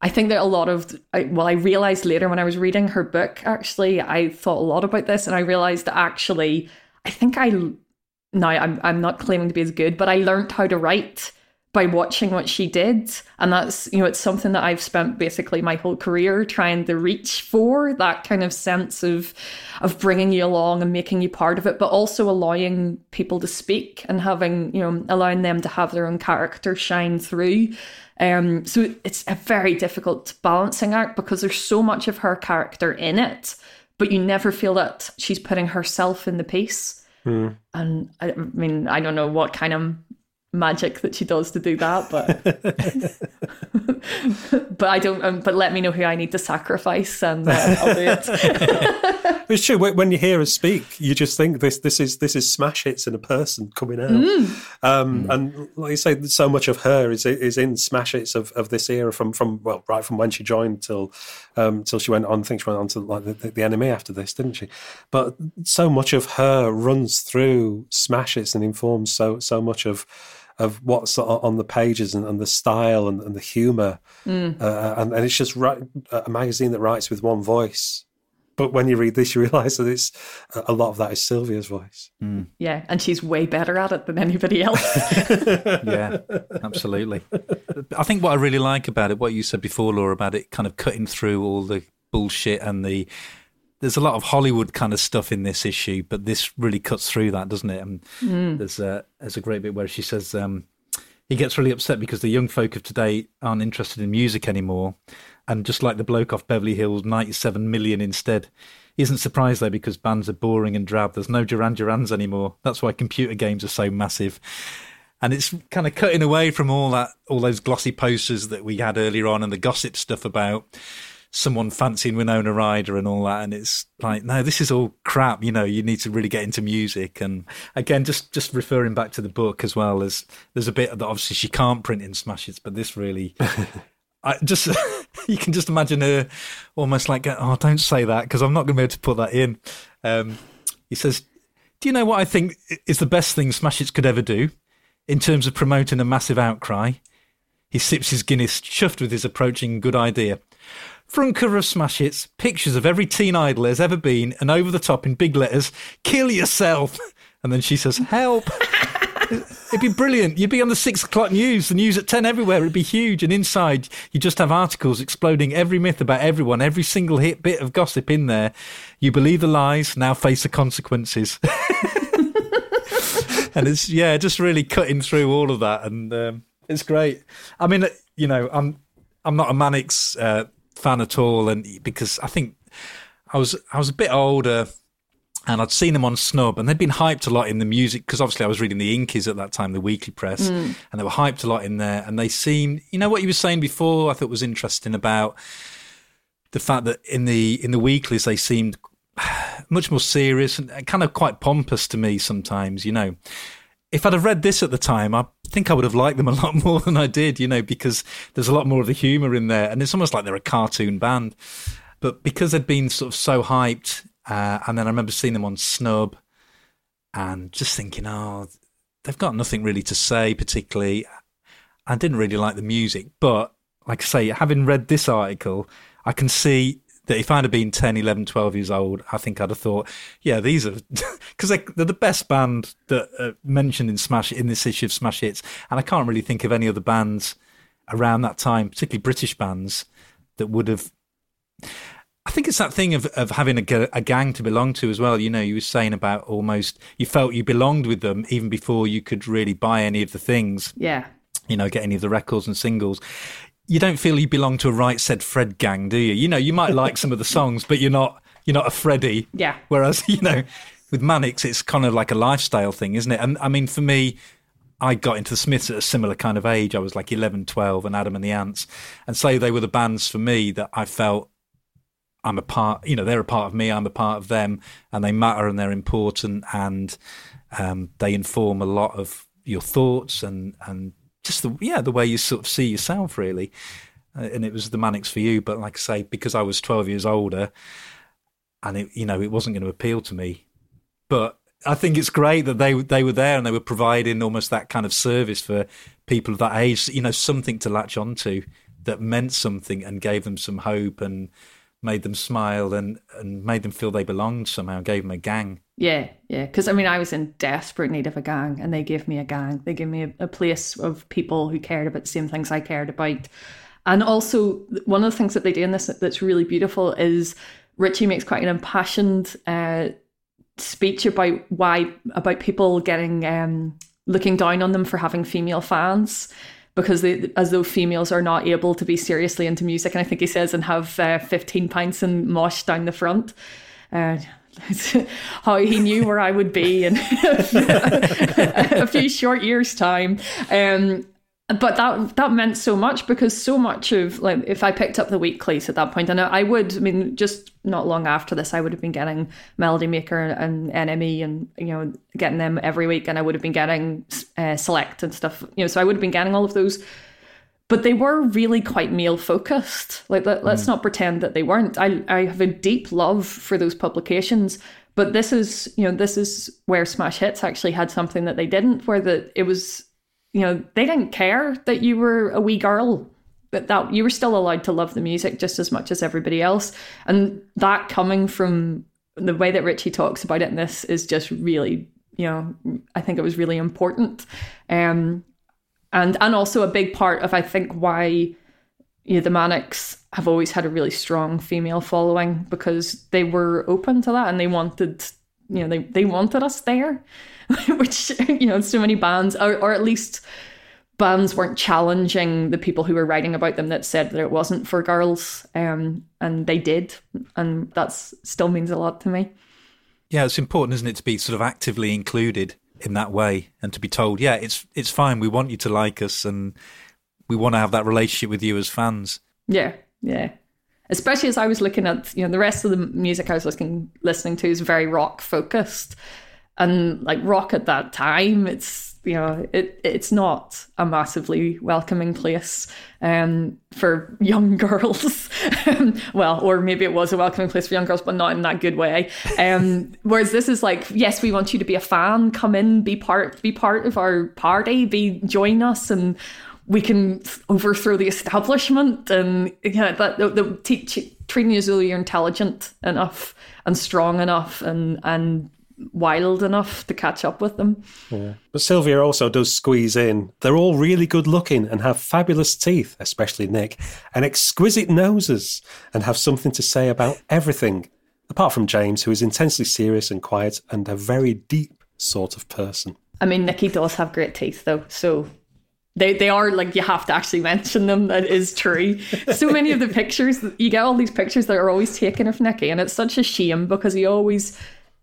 I think that a lot of, well, I realized later when I was reading her book, actually, I thought a lot about this and I realized that actually, I think I, now I'm, I'm not claiming to be as good, but I learned how to write by watching what she did. And that's, you know, it's something that I've spent basically my whole career trying to reach for that kind of sense of, of bringing you along and making you part of it, but also allowing people to speak and having, you know, allowing them to have their own character shine through. Um, so it's a very difficult balancing act because there's so much of her character in it, but you never feel that she's putting herself in the piece. Mm. And I mean, I don't know what kind of magic that she does to do that but but i don't um, but let me know who i need to sacrifice and uh, i'll do it it's true when you hear her speak you just think this this is this is smash hits in a person coming out mm. Um, mm. and like you say so much of her is is in smash hits of, of this era from from well right from when she joined till um till she went on i think she went on to like the, the, the NME after this didn't she but so much of her runs through smash hits and informs so so much of of what's on the pages and, and the style and, and the humor, mm. uh, and, and, it's just right, a magazine that writes with one voice. But when you read this, you realise that it's a lot of that is Sylvia's voice. Mm. Yeah, and she's way better at it than anybody else. yeah, absolutely. I think what I really like about it, what you said before, Laura, about it kind of cutting through all the bullshit and the there's a lot of Hollywood kind of stuff in this issue, but this really cuts through that, doesn't it? And mm. there's a there's a great bit where she says um, he gets really upset because the young folk of today aren't interested in music anymore, and just like the bloke off Beverly Hills, 97 million instead. He isn't surprised though because bands are boring and drab. There's no Duran Durans anymore. That's why computer games are so massive. And it's kind of cutting away from all that, all those glossy posters that we had earlier on, and the gossip stuff about someone fancying Winona Ryder and all that. And it's like, no, this is all crap. You know, you need to really get into music. And again, just just referring back to the book as well as there's a bit that obviously she can't print in Smash Hits, but this really. I just you can just imagine her almost like oh don't say that because I'm not going to be able to put that in. Um, he says, "Do you know what I think is the best thing Smash Hits could ever do in terms of promoting a massive outcry?" He sips his Guinness, chuffed with his approaching good idea. Front cover of Smash Hits, pictures of every teen idol there's ever been, and over the top in big letters, kill yourself. And then she says, help. It'd be brilliant. You'd be on the six o'clock news, the news at 10 everywhere. It'd be huge. And inside, you just have articles exploding every myth about everyone, every single hit bit of gossip in there. You believe the lies, now face the consequences. and it's, yeah, just really cutting through all of that. And um, it's great. I mean, you know, I'm, I'm not a Manics uh, fan at all, and because I think I was I was a bit older. And I'd seen them on Snub, and they'd been hyped a lot in the music because obviously I was reading the Inkies at that time, the weekly press, mm. and they were hyped a lot in there. And they seemed, you know, what you were saying before, I thought was interesting about the fact that in the in the weeklies they seemed much more serious and kind of quite pompous to me sometimes, you know if I'd have read this at the time, I think I would have liked them a lot more than I did, you know, because there's a lot more of the humour in there. And it's almost like they're a cartoon band. But because they'd been sort of so hyped, uh, and then I remember seeing them on Snub and just thinking, oh, they've got nothing really to say particularly. I didn't really like the music. But like I say, having read this article, I can see that if I'd have been 10, 11, 12 years old, I think I'd have thought, yeah, these are because they, are the best band that are mentioned in Smash in this issue of Smash Hits, and I can't really think of any other bands around that time, particularly British bands, that would have. I think it's that thing of, of having a, a gang to belong to as well. You know, you were saying about almost you felt you belonged with them even before you could really buy any of the things. Yeah. You know, get any of the records and singles you don't feel you belong to a right said Fred gang, do you? You know, you might like some of the songs, but you're not you're not a Freddie. Yeah. Whereas, you know, with Manics, it's kind of like a lifestyle thing, isn't it? And I mean, for me, I got into the Smiths at a similar kind of age. I was like 11, 12, and Adam and the Ants. And so they were the bands for me that I felt I'm a part, you know, they're a part of me, I'm a part of them, and they matter and they're important and um, they inform a lot of your thoughts and, and just the yeah the way you sort of see yourself really. Uh, and it was the Manics for you, but like I say, because I was twelve years older, and it you know it wasn't going to appeal to me, but I think it's great that they they were there and they were providing almost that kind of service for people of that age. You know, something to latch onto that meant something and gave them some hope and made them smile and, and made them feel they belonged somehow, gave them a gang. Yeah, yeah. Because I mean, I was in desperate need of a gang, and they gave me a gang. They gave me a, a, place of people who cared about the same things I cared about. And also, one of the things that they do in this that's really beautiful is Richie makes quite an impassioned uh, speech about why about people getting um, looking down on them for having female fans because they, as though females are not able to be seriously into music. And I think he says, and have uh, 15 pints and mosh down the front. Uh, how he knew where I would be in a few short years' time. Um, but that that meant so much because so much of like if I picked up the weeklies at that point, and I would, I mean, just not long after this, I would have been getting Melody Maker and NME, and you know, getting them every week, and I would have been getting uh, Select and stuff, you know, so I would have been getting all of those. But they were really quite male focused. Like, let, us mm. not pretend that they weren't. I I have a deep love for those publications, but this is you know this is where Smash Hits actually had something that they didn't, where that it was you know, they didn't care that you were a wee girl, but that you were still allowed to love the music just as much as everybody else. And that coming from the way that Richie talks about it in this is just really, you know, I think it was really important. Um, and and also a big part of I think why you know, the Manics have always had a really strong female following because they were open to that and they wanted you know they, they wanted us there which you know so many bands or, or at least bands weren't challenging the people who were writing about them that said that it wasn't for girls. Um, and they did. And that still means a lot to me. Yeah it's important isn't it to be sort of actively included in that way and to be told yeah it's it's fine. We want you to like us and we want to have that relationship with you as fans. Yeah yeah. Especially as I was looking at, you know, the rest of the music I was listening listening to is very rock focused. And like rock at that time, it's you know, it it's not a massively welcoming place um, for young girls. well, or maybe it was a welcoming place for young girls, but not in that good way. Um, whereas this is like, yes, we want you to be a fan, come in, be part, be part of our party, be join us, and we can overthrow the establishment and yeah, that the, the teach, treating you as though you're intelligent enough and strong enough and and wild enough to catch up with them. Yeah. But Sylvia also does squeeze in. They're all really good looking and have fabulous teeth, especially Nick, and exquisite noses and have something to say about everything. Apart from James, who is intensely serious and quiet and a very deep sort of person. I mean, Nicky does have great teeth, though, so they they are like you have to actually mention them. That is true. so many of the pictures you get all these pictures that are always taken of Nicky, and it's such a shame because he always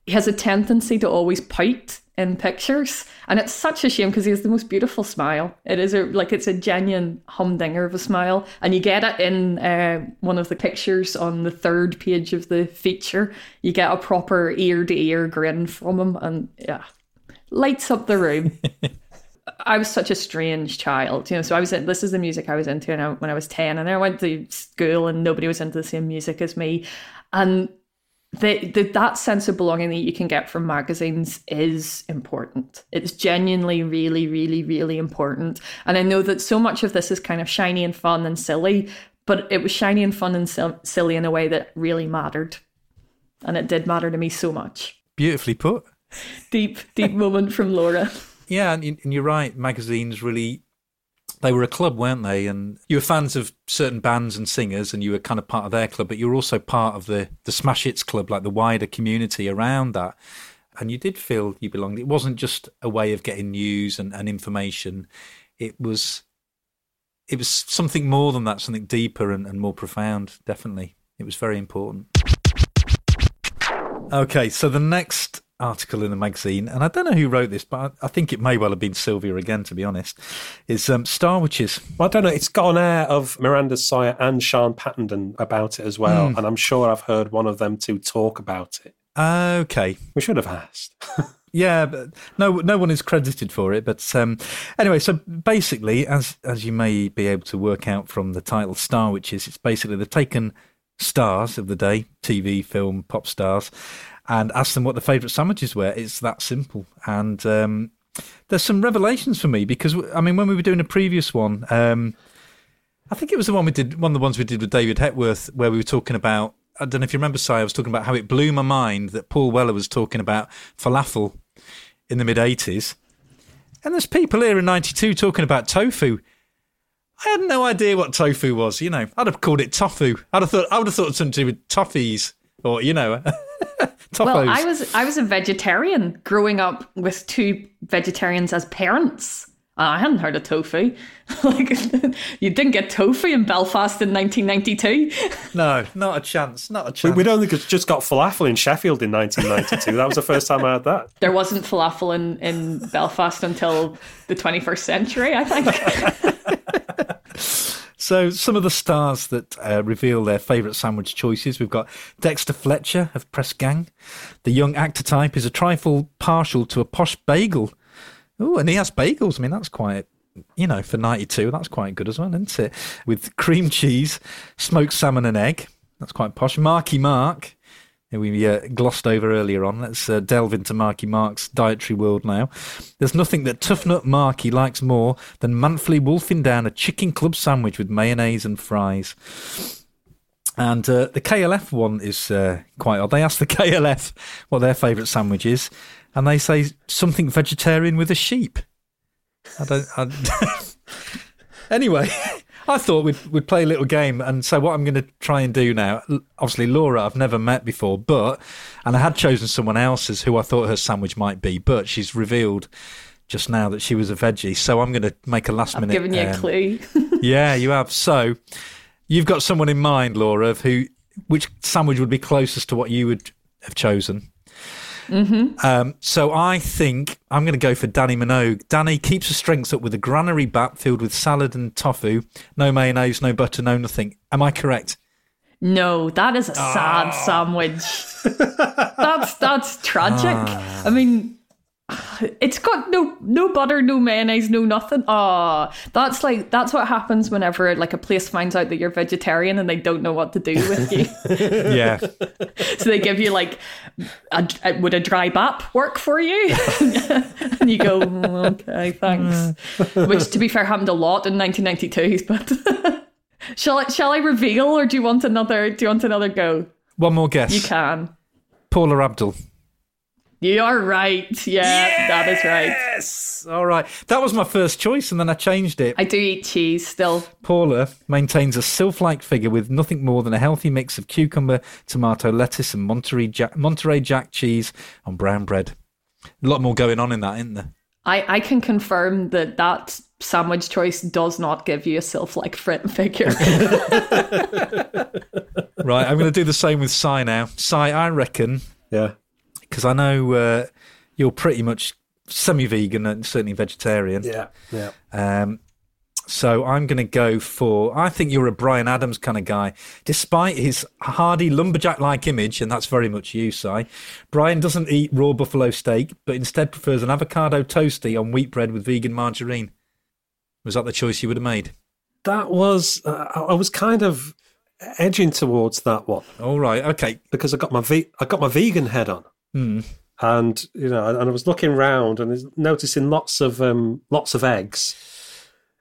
he has a tendency to always pout in pictures, and it's such a shame because he has the most beautiful smile. It is a like it's a genuine humdinger of a smile, and you get it in uh, one of the pictures on the third page of the feature. You get a proper ear to ear grin from him, and yeah, lights up the room. I was such a strange child, you know. So I was this is the music I was into when I was ten, and then I went to school and nobody was into the same music as me, and the, the that sense of belonging that you can get from magazines is important. It's genuinely, really, really, really important. And I know that so much of this is kind of shiny and fun and silly, but it was shiny and fun and silly in a way that really mattered, and it did matter to me so much. Beautifully put. Deep, deep moment from Laura. Yeah, and, and you're right. Magazines really they were a club, weren't they? And you were fans of certain bands and singers, and you were kind of part of their club, but you were also part of the the Smash Hits club, like the wider community around that. And you did feel you belonged. It wasn't just a way of getting news and, and information. It was it was something more than that, something deeper and, and more profound. Definitely, it was very important. Okay, so the next article in the magazine, and I don't know who wrote this, but I, I think it may well have been Sylvia again, to be honest, is um, Star Witches. Well, I don't know. It's got an air of Miranda Sawyer and Siân Pattenden about it as well, mm. and I'm sure I've heard one of them two talk about it. Okay. We should have asked. yeah, but no, no one is credited for it. But um, anyway, so basically, as as you may be able to work out from the title Star Witches, it's basically they've taken stars of the day, TV, film, pop stars, and ask them what their favourite sandwiches were. It's that simple. And um, there's some revelations for me because, I mean, when we were doing a previous one, um, I think it was the one we did, one of the ones we did with David Hepworth, where we were talking about. I don't know if you remember, Si. I was talking about how it blew my mind that Paul Weller was talking about falafel in the mid '80s, and there's people here in '92 talking about tofu. I had no idea what tofu was. You know, I'd have called it tofu. I'd have thought I would have thought something to do with toffees or you know, toffos. Well, I was I was a vegetarian growing up with two vegetarians as parents. I hadn't heard of tofu. like you didn't get tofu in Belfast in 1992. no, not a chance. Not a We, chance. we'd only just got falafel in Sheffield in 1992. that was the first time I had that. There wasn't falafel in, in Belfast until the 21st century, I think. So, some of the stars that uh, reveal their favourite sandwich choices we've got Dexter Fletcher of Press Gang. The young actor type is a trifle partial to a posh bagel. Oh, and he has bagels. I mean, that's quite, you know, for 92, that's quite good as well, isn't it? With cream cheese, smoked salmon and egg. That's quite posh. Marky Mark, we uh, glossed over earlier on. Let's uh, delve into Marky Mark's dietary world now. There's nothing that Tough Nut Marky likes more than manfully wolfing down a chicken club sandwich with mayonnaise and fries. And uh, the KLF one is uh, quite odd. They ask the KLF what their favourite sandwich is, and they say something vegetarian with a sheep. I don't. I, anyway, I thought we'd we'd play a little game, and so what I'm going to try and do now. Obviously, Laura, I've never met before, but and I had chosen someone else's who I thought her sandwich might be, but she's revealed just now that she was a veggie. So I'm going to make a last I've minute. given you a um, clue. yeah, you have. So you've got someone in mind, Laura, of who which sandwich would be closest to what you would have chosen. Mm-hmm. Um, so I think I'm going to go for Dannii Minogue. Danny keeps her strengths up with a granary bat filled with salad and tofu. No mayonnaise, no butter, no nothing. Am I correct? No, that is a sad Ah. sandwich. that's that's tragic. Ah. I mean, it's got no no butter, no mayonnaise, no nothing. Oh, that's like that's what happens whenever like a place finds out that you're vegetarian and they don't know what to do with you. Yeah. so they give you like, a, a- would a dry bap work for you? and you go, "Mm, okay, thanks. Which, to be fair, happened a lot in 1992. But shall I shall I reveal, or do you want another? Do you want another go? One more guess. You can. Paula Abdul. You are right. Yeah, that is right. Yes. All right. That was my first choice, and then I changed it. I do eat cheese still. Paula maintains a sylph-like figure with nothing more than a healthy mix of cucumber, tomato, lettuce, and Monterey Jack, Monterey Jack cheese on brown bread. A lot more going on in that, isn't there? I, I can confirm that that sandwich choice does not give you a sylph like frit figure. Right. I'm going to do the same with Si now. Si, I reckon, Yeah. Because I know uh, you're pretty much semi-vegan and certainly vegetarian. Yeah. Yeah. Um, so I'm going to go for. I think you're a Bryan Adams kind of guy, despite his hardy lumberjack-like image, and that's very much you, Si. Brian doesn't eat raw buffalo steak, but instead prefers an avocado toasty on wheat bread with vegan margarine. Was that the choice you would have made? That was, uh, I I was kind of edging towards that one All right, okay. because I got my ve- I got my vegan head on. Hmm. And you know, and I was looking round and noticing lots of um, lots of eggs.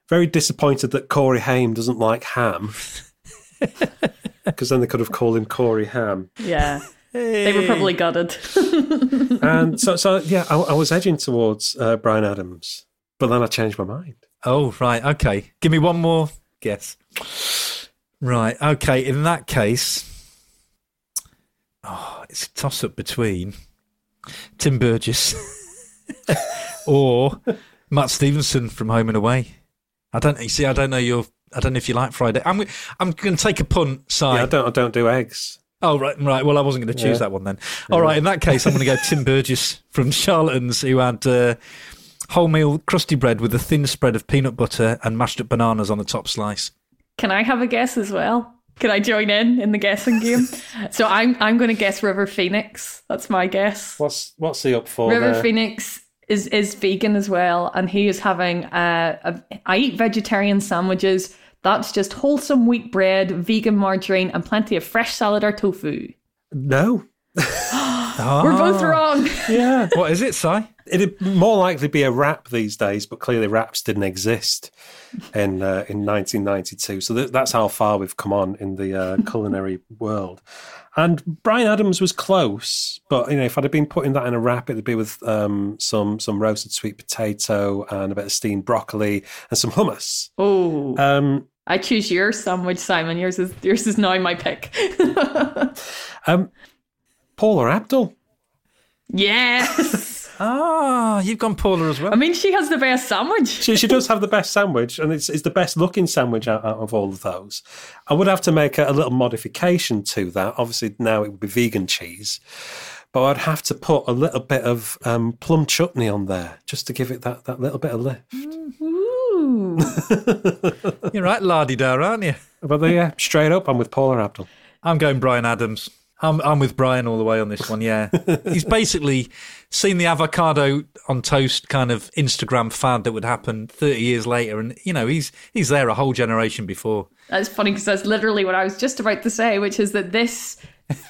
Very disappointed that Corey Haim doesn't like ham, because then they could have called him Corey Ham. yeah. They were probably gutted. And so, so yeah, I, I was edging towards uh, Bryan Adams, but then I changed my mind. Oh, right, okay. Give me one more guess. Right, okay. In that case, oh, it's a toss up between Tim Burgess or Matt Stevenson from Home and Away. I don't. You see, I don't know your. I don't know if you like Friday. I'm. I'm going to take a punt. Side. Yeah, I don't I don't do eggs. Oh right, right. Well, I wasn't going to choose Yeah. that one then. All right. In that case, I'm going to go Tim Burgess from Charlatans, who had uh, wholemeal crusty bread with a thin spread of peanut butter and mashed up bananas on the top slice. Can I have a guess as well? Can I join in in the guessing game? so I'm I'm going to guess River Phoenix. That's my guess. What's what's he up for? River there? Phoenix is is vegan as well, and he is having uh, a. I eat vegetarian sandwiches. That's just wholesome wheat bread, vegan margarine, and plenty of fresh salad or tofu. No. We're both wrong. Yeah. What is it, Si? It'd more likely be a rap these days, but clearly raps didn't exist in uh, in 1992. So th- that's how far we've come on in the uh, culinary world. And Bryan Adams was close, but you know, if I'd have been putting that in a wrap, it'd be with um, some some roasted sweet potato and a bit of steamed broccoli and some hummus. Oh, Um, I choose your sandwich, Simon. Yours is yours is now my pick. um, Paula Abdul. yes. Ah, you've gone Paula as well. I mean, she has the best sandwich. She, she does have the best sandwich, and it's, it's the best looking sandwich out, out of all of those. I would have to make a, a little modification to that. Obviously, now it would be vegan cheese, but I'd have to put a little bit of um, plum chutney on there just to give it that, that little bit of lift. Ooh. You're right, lardy dar, aren't you? But there, yeah, straight up, I'm with Paula Abdul. I'm going Bryan Adams. I'm I'm with Bryan all the way on this one. Yeah, he's basically seen the avocado on toast kind of Instagram fad that would happen 30 years later, and you know he's he's there a whole generation before. That's funny because that's literally what I was just about to say, which is that this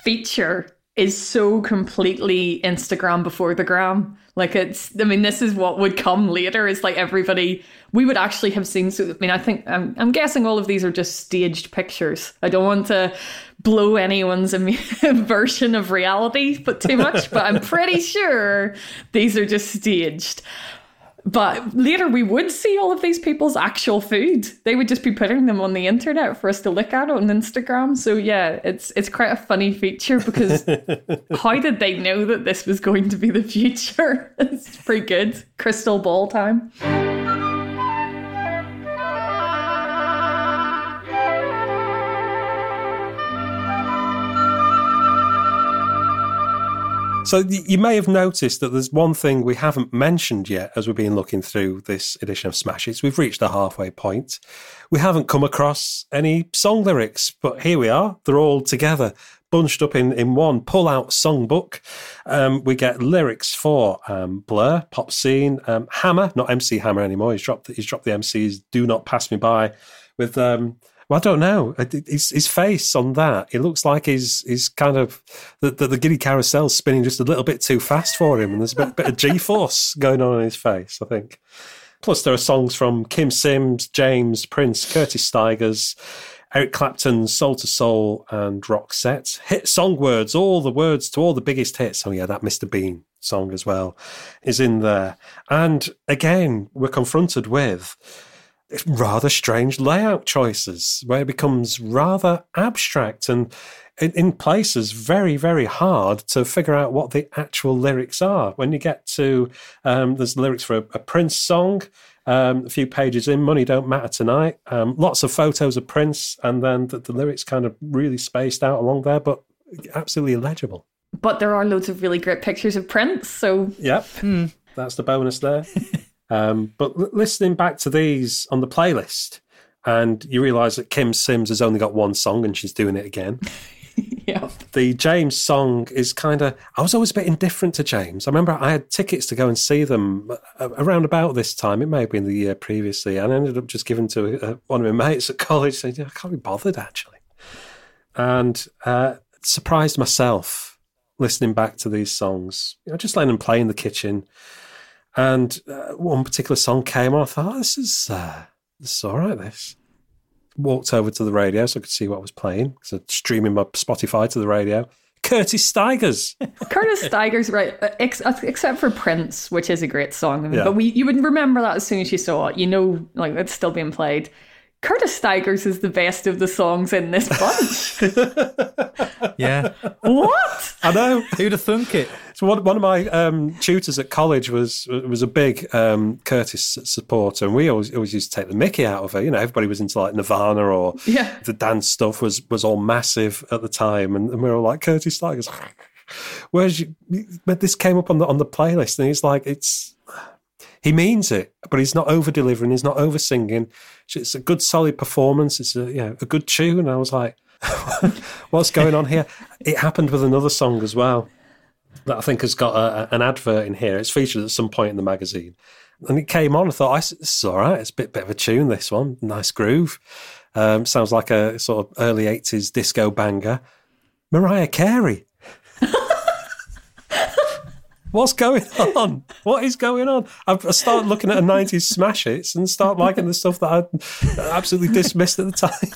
feature is so completely Instagram before the gram. Like it's, I mean, this is what would come later. Is like everybody we would actually have seen. So I mean, I think I'm, I'm guessing all of these are just staged pictures. I don't want to blow anyone's version of reality, but too much. but I'm pretty sure these are just staged. But later we would see all of these people's actual food. They would just be putting them on the internet for us to look at on Instagram. So yeah, it's it's quite a funny feature because how did they know that this was going to be the future? it's pretty good. Crystal ball time. So you may have noticed that there's one thing we haven't mentioned yet as we've been looking through this edition of Smash Hits. We've reached the halfway point. We haven't come across any song lyrics, but here we are. They're all together, bunched up in, in one pull-out songbook. Um, we get lyrics for um, Blur, Pop Scene, um, Hammer, not MC Hammer anymore. He's dropped he's dropped the MCs. Do not pass me by with. Um, well, I don't know. His, his face on that, it looks like he's, he's kind of, the, the, the giddy carousel's spinning just a little bit too fast for him. And there's a bit, bit of G force going on in his face, I think. Plus, there are songs from Kym Sims, James, Prince, Curtis Stigers, Eric Clapton, Soul II Soul, and Roxette. Hit song words, all the words to all the biggest hits. Oh, yeah, that Mr. Bean song as well is in there. And again, we're confronted with rather strange layout choices where it becomes rather abstract and in, in, places very very hard to figure out what the actual lyrics are. When you get to um, there's lyrics for a, a prince song um, a few pages in money don't matter tonight um, lots of photos of prince and then the, the lyrics kind of really spaced out along there but absolutely illegible. But there are loads of really great pictures of Prince. So yep. That's the bonus there Um, but l- listening back to these on the playlist, and you realise that Kym Sims has only got one song and she's doing it again. yeah. The James song is kind of. I was always a bit indifferent to James. I remember I had tickets to go and see them uh, around about this time. It may have been the year previously, and I ended up just giving to uh, one of my mates at college. Saying, "I can't be bothered actually," and uh, surprised myself listening back to these songs. You know, just letting them play in the kitchen. And uh, one particular song came on. I thought, oh, this is uh, this is all right. This walked over to the radio so I could see what was playing. because I'm streaming my Spotify to the radio. Curtis Stigers. Curtis Stigers, right? uh, Ex- except for Prince, which is a great song. Yeah. But we, you would remember that as soon as you saw it. You know, like it's still being played. Curtis Stigers is the best of the songs in this bunch. Yeah, what? I know. who'd have thunk it? So one, one of my um, tutors at college was was a big um, Curtis supporter, and we always always used to take the Mickey out of her. You know, everybody was into like Nirvana or Yeah. the dance stuff was was all massive at the time, and, and we were all like Curtis Stigers. Whereas you, but this came up on the on the playlist, and he's like, it's he means it, but he's not over delivering, he's not over singing. It's a good solid performance. It's a you know, a good tune. I was like, what's going on here? It happened with another song as well that I think has got a, an advert in here. It's featured at some point in the magazine. And it came on. I thought, this is all right. It's a bit, bit of a tune, this one. Nice groove. Um, sounds like a sort of early 80s disco banger. Mariah Carey. What's going on? What is going on? I start looking at a 90s smash hits and start liking the stuff that I absolutely dismissed at the time.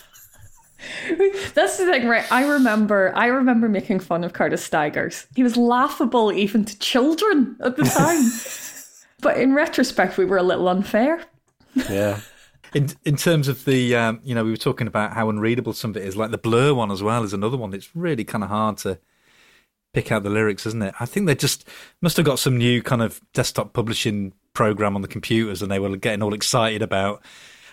That's the thing, right? I remember I remember making fun of Curtis Stigers. He was laughable even to children at the time. but in retrospect, we were a little unfair. Yeah. In in terms of the, um, you know, we were talking about how unreadable some of it is. Like the Blur one as well is another one. It's really kind of hard to pick out the lyrics, isn't it? I think they just must have got some new kind of desktop publishing program on the computers, and they were getting all excited about,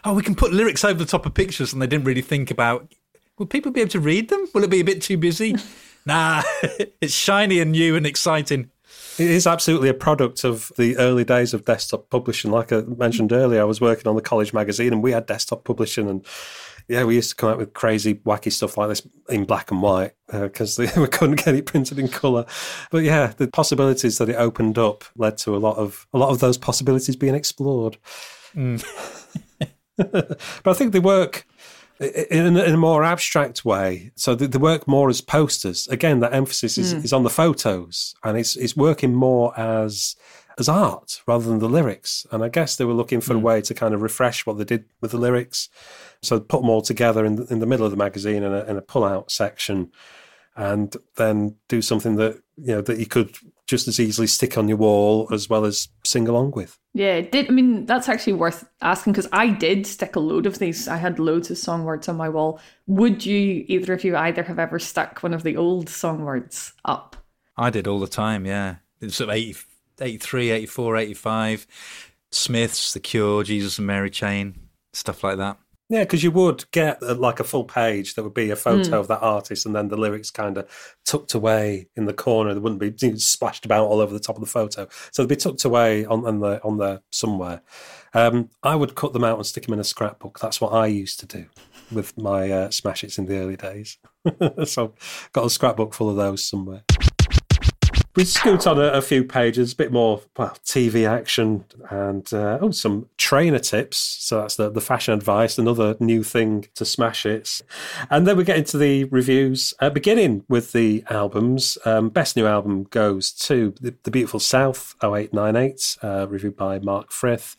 oh, we can put lyrics over the top of pictures, and they didn't really think about, will people be able to read them? Will it be a bit too busy? nah, it's shiny and new and exciting. It is absolutely a product of the early days of desktop publishing. Like I mentioned earlier, I was working on the college magazine and we had desktop publishing and yeah, we used to come out with crazy, wacky stuff like this in black and white because uh, we couldn't get it printed in color. But yeah, the possibilities that it opened up led to a lot of a lot of those possibilities being explored. Mm. but I think they work in, in, a more abstract way. So they, they, work more as posters. Again, that emphasis is, mm. is on the photos, and it's it's working more as as art rather than the lyrics. And I guess they were looking for mm. a way to kind of refresh what they did with the lyrics. So put them all together in the, in the middle of the magazine in a, in a pull-out section, and then do something that you know that you could just as easily stick on your wall as well as sing along with. Yeah, did I mean that's actually worth asking because I did stick a load of these. I had loads of song words on my wall. Would you either of you either have ever stuck one of the old song words up? I did all the time. Yeah, it's sort of 80, 83, 84, 85. Smiths, The Cure, Jesus and Mary Chain, stuff like that. Yeah, because you would get uh, like a full page that would be a photo mm. of that artist, and then the lyrics kind of tucked away in the corner. They wouldn't be splashed about all over the top of the photo, so they'd be tucked away on, on the on there somewhere. Um, I would cut them out and stick them in a scrapbook. That's what I used to do with my uh, smash hits in the early days. so, I've got a scrapbook full of those somewhere we scoot on a, a, few pages, a bit more well, TV action and uh, oh, some trainer tips. So that's the, the fashion advice, another new thing to smash it. And then we get into the reviews, uh, beginning with the albums. Um, best new album goes to The, the Beautiful South 0898, uh, reviewed by Mark Frith.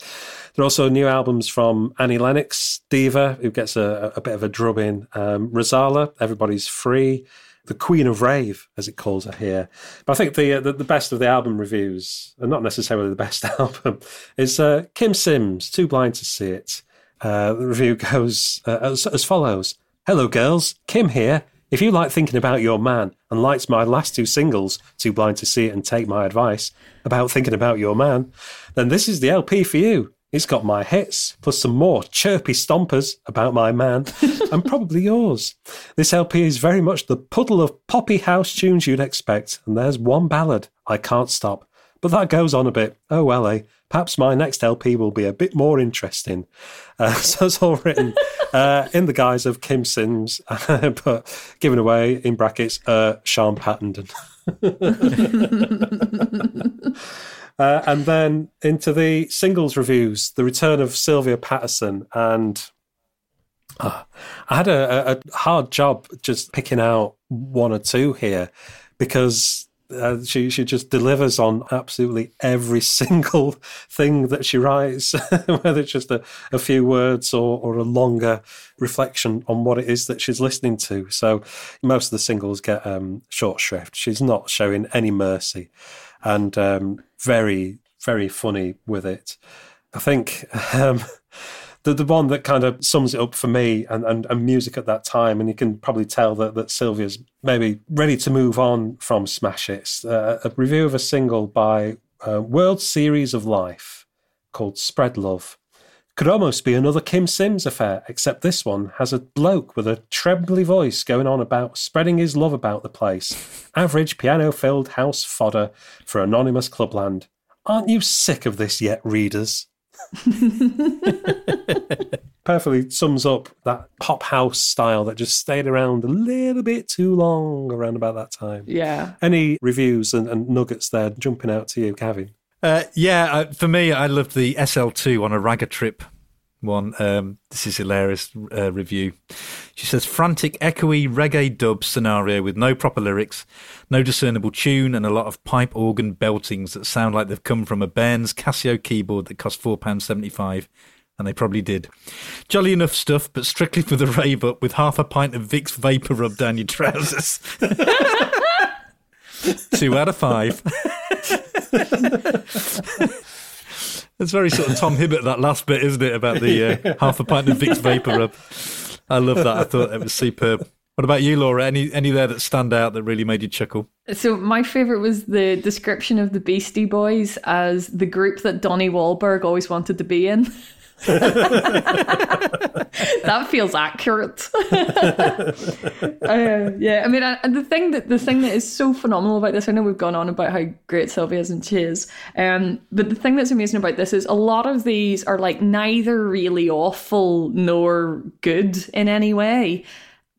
There are also new albums from Annie Lennox, Diva, who gets a, a bit of a drubbing, um, Rozalla, Everybody's Free the Queen of Rave, as it calls her here. But I think the uh, the, the, best of the album reviews, and not necessarily the best album, is uh, Kym Sims, Too Blind to See It. Uh, the review goes uh, as, as follows Hello, girls. Kim here. If you like thinking about your man and liked my last two singles, Too Blind to See It and Take My Advice, about thinking about your man, then this is the LP for you. It's got my hits, plus some more chirpy stompers about my man, and probably yours. This LP is very much the puddle of poppy house tunes you'd expect, and there's one ballad, I Can't Stop. But that goes on a bit. Oh well, eh? Perhaps my next LP will be a bit more interesting. Uh, so it's all written uh, in the guise of Kym Sims, but given away in brackets, uh, Siân Pattenden. Uh, and then into the singles reviews, the return of Sylvia Patterson. And uh, I had a, a, hard job just picking out one or two here because uh, she she just delivers on absolutely every single thing that she writes, whether it's just a, a few words or, or a longer reflection on what it is that she's listening to. So most of the singles get um, short shrift. She's not showing any mercy and um, very, very funny with it. I think um, the the one that kind of sums it up for me and, and, and, music at that time, and you can probably tell that, that Sylvia's maybe ready to move on from Smash It's uh, a review of a single by uh, World Series of Life called Spread Love. Could almost be another Kym Sims affair, except this one has a bloke with a trembly voice going on about spreading his love about the place. Average piano filled house fodder for anonymous clubland. Aren't you sick of this yet, readers? Perfectly sums up that pop house style that just stayed around a little bit too long around about that time. Yeah. Any reviews and, and nuggets there jumping out to you, Gavin? Uh, yeah, uh, for me, I loved the SL2 on a Ragga Trip one. Um, this is hilarious uh, review. She says frantic, echoey reggae dub scenario with no proper lyrics, no discernible tune, and a lot of pipe organ beltings that sound like they've come from a Bairns Casio keyboard that cost four pounds seventy five. And they probably did. Jolly enough stuff, but strictly for the rave up with half a pint of Vicks Vapor rub down your trousers. Two out of five. It's very sort of Tom Hibbert that last bit, isn't it? About the uh, half a pint of Vicks Vapor Rub. I love that. I thought it was superb. What about you, Laura? Any any there that stand out that really made you chuckle? So my favorite was the description of the Beastie Boys as the group that Donnie Wahlberg always wanted to be in. that feels accurate. uh, yeah, I mean, and the thing that the thing that is so phenomenal about this, I know we've gone on about how great Sylvia is and she is, um, but the thing that's amazing about this is a lot of these are like neither really awful nor good in any way.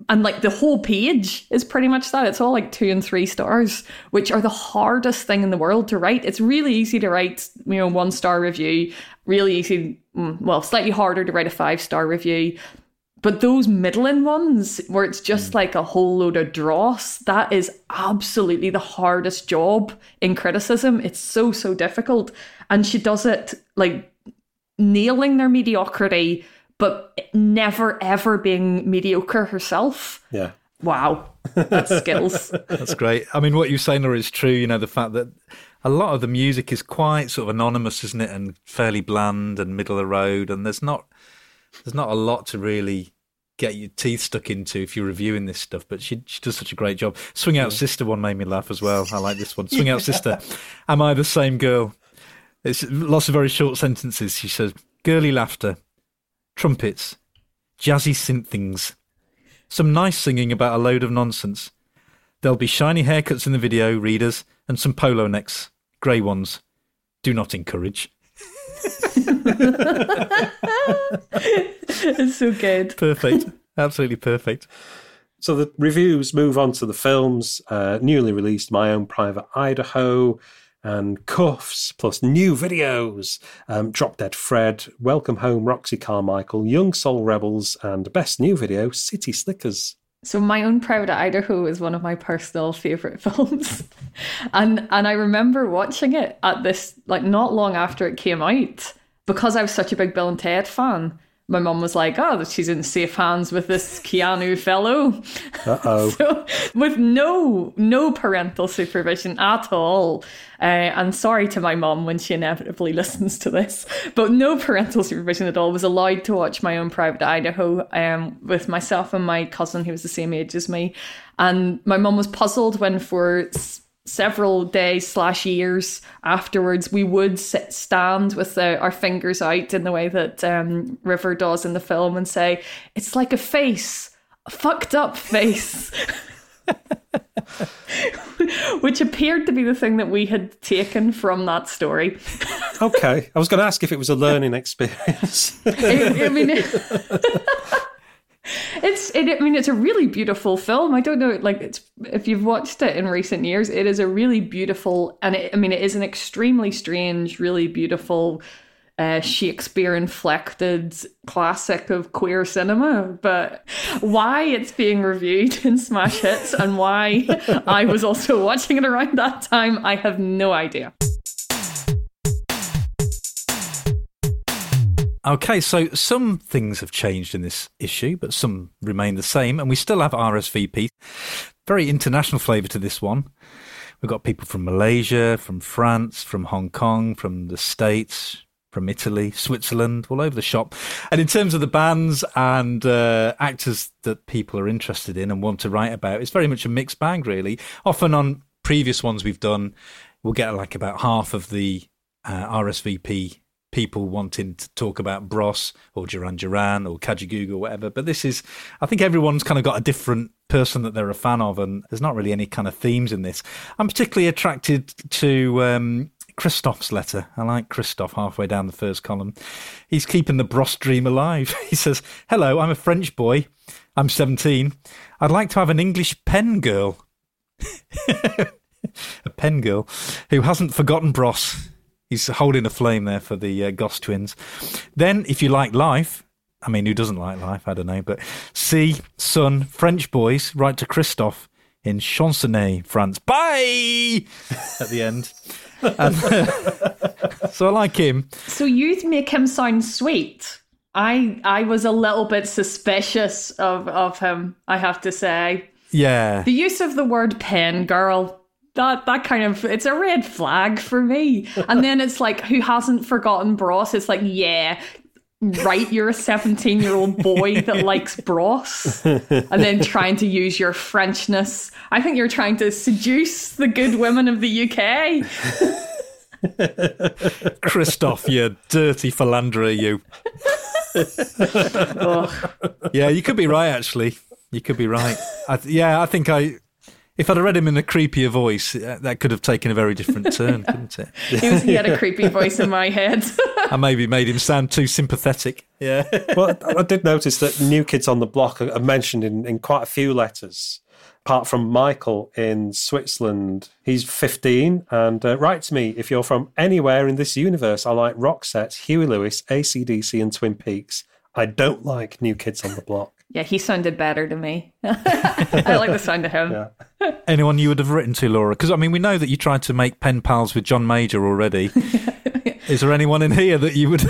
And like the whole page is pretty much that. It's all like two and three stars, which are the hardest thing in the world to write. It's really easy to write, you know, one star review, really easy, mm, well, slightly harder to write a five star review. But those middling ones where it's just like a whole load of dross, that is absolutely the hardest job in criticism. It's so, so difficult. And she does it like nailing their mediocrity but never ever being mediocre herself. Yeah. Wow. That's skills. That's great. I mean, what you're saying, Laura, is true. You know, the fact that a lot of the music is quite sort of anonymous, isn't it? And fairly bland and middle of the road. And there's not, there's not a lot to really get your teeth stuck into if you're reviewing this stuff. But she she does such a great job. Swing Out yeah. Sister one made me laugh as well. I like this one. Swing Out Sister. Am I the same girl? It's lots of very short sentences. She says, girly laughter, trumpets, jazzy synth things, some nice singing about a load of nonsense. There'll be shiny haircuts in the video, readers, and some polo necks, grey ones. Do not encourage. it's so good. Perfect. Absolutely perfect. So the reviews move on to the films. Uh, newly released My Own Private Idaho, and Kuffs, plus new videos. Um, Drop Dead Fred, Welcome Home Roxy Carmichael, Young Soul Rebels, and Best New Video City Slickers. So my own private Idaho is one of my personal favorite films. and and I remember watching it at this like not long after it came out because I was such a big Bill and Ted fan my mum was like, "Oh, she's in safe hands with this Keanu fellow." Uh-oh. so, with no no parental supervision at all. Uh, and sorry to my mum when she inevitably listens to this, but no parental supervision at all. Was allowed to watch my own private Idaho um, with myself and my cousin, who was the same age as me. And my mum was puzzled when for several days slash years afterwards, we would sit, stand with uh, our fingers out in the way that um, River does in the film and say, "It's like a face, a fucked up face." Which appeared to be the thing that we had taken from that story. okay, I was going to ask if it was a learning experience. I, I mean, it's it, I mean it's a really beautiful film. I don't know like it's if you've watched it in recent years, it is a really beautiful and it, I mean it is an extremely strange, really beautiful uh, Shakespeare inflected classic of queer cinema. But why it's being reviewed in Smash Hits and why I was also watching it around that time, I have no idea. Okay, so some things have changed in this issue, but some remain the same, and we still have RSVP. Very international flavour to this one. We've got people from Malaysia, from France, from Hong Kong, from the States, from Italy, Switzerland, all over the shop. And in terms of the bands and uh, actors that people are interested in and want to write about, it's very much a mixed bag, really. Often on previous ones we've done, we'll get like about half of the uh, RSVP people wanting to talk about Bros or Duran Duran or Kajagoogoo or whatever. But this is, I think everyone's kind of got a different person that they're a fan of, and there's not really any kind of themes in this. I'm particularly attracted to um, Christoph's letter. I like Christoph halfway down the first column. He's keeping the Bros dream alive. he says, Hello, I'm a French boy. I'm 17. I'd like to have an English pen girl. a pen girl who hasn't forgotten Bros He's holding a flame there for the uh, Goss twins. Then, if you like life, I mean, who doesn't like life? I don't know. But sea, sun, French boys, write to Christophe in Chansonnet, France. Bye! At the end. And, so I like him. So you make him sound sweet. I I was a little bit suspicious of, of him, I have to say. Yeah. The use of the word pen girl, that that kind of it's a red flag for me. And then it's like who hasn't forgotten Bros? It's like, yeah, right, you're a 17 year old boy that likes Bros. And then trying to use your Frenchness. I think you're trying to seduce the good women of the UK. Christophe, you dirty philanderer, you. Yeah, you could be right, actually. You could be right. I, yeah, I think I. If I'd have read him in a creepier voice, uh, that could have taken a very different turn, couldn't it? He, was, he had a creepy voice in my head. I maybe made him sound too sympathetic. Yeah. well, I did notice that New Kids on the Block are mentioned in, in quite a few letters. Apart from Michael in Switzerland, he's 15 and uh, write to me if you're from anywhere in this universe. I like Roxette, Huey Lewis, ACDC, and Twin Peaks. I don't like New Kids on the Block. Yeah, he sounded better to me. I like the sound of him. Yeah. Anyone you would have written to, Laura? Because, I mean, we know that you tried to make pen pals with John Major already. Is there anyone in here that you would,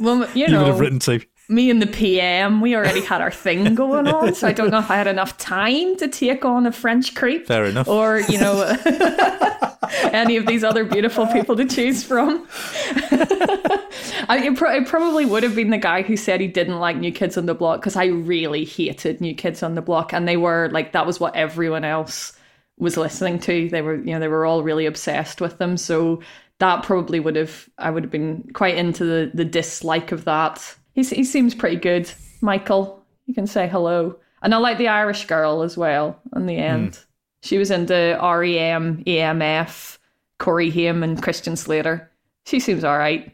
Well, you you would have written to? Me and the PM, we already had our thing going on, so I don't know if I had enough time to take on a French creep. Fair enough. Or, you know, any of these other beautiful people to choose from. I, it, pro- it probably would have been the guy who said he didn't like New Kids on the Block because I really hated New Kids on the Block, and they were like that was what everyone else was listening to. They were, you know, they were all really obsessed with them. So that probably would have I would have been quite into the the dislike of that. He's, he seems pretty good, Michael. You can say hello, and I like the Irish girl as well. In the end, she was into E REM, EMF, Corey Haim, and Christian Slater. She seems all right.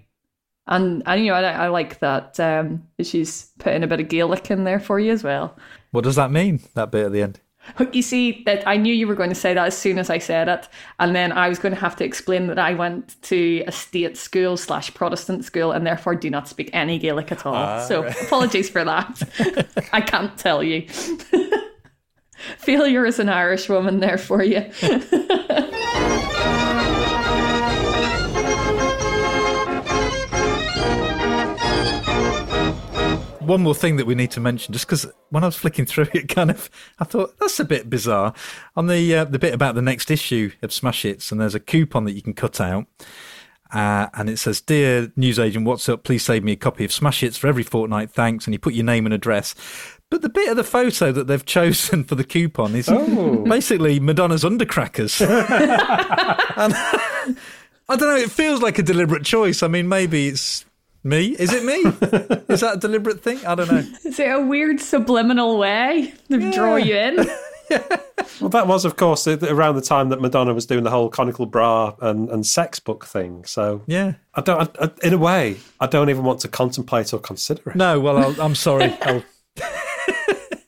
And, and you know, I, I like that um, she's putting a bit of Gaelic in there for you as well. What does that mean, that bit at the end? You see, that I knew you were going to say that as soon as I said it, and then I was going to have to explain that I went to a state school slash Protestant school, and therefore do not speak any Gaelic at all. Ah, so apologies for that. I can't tell you. Failure as an Irish woman there for you. One more thing that we need to mention, just because when I was flicking through it, kind of, I thought that's a bit bizarre. On the uh, the bit about the next issue of Smash Hits, and there's a coupon that you can cut out, uh, and it says, "Dear newsagent, what's up? Please save me a copy of Smash Hits for every fortnight, thanks." And you put your name and address. But the bit of the photo that they've chosen for the coupon is basically Madonna's undercrackers. and I don't know. It feels like a deliberate choice. I mean, maybe it's me. Is it me? Is that a deliberate thing? I don't know. Is it a weird subliminal way to draw you in? Well, that was, of course, uh, around the time that Madonna was doing the whole conical bra and, and sex book thing. So, Yeah. I don't. I, I- in a way, I don't even want to contemplate or consider it. No. Well, I'll, I'm sorry. I'll,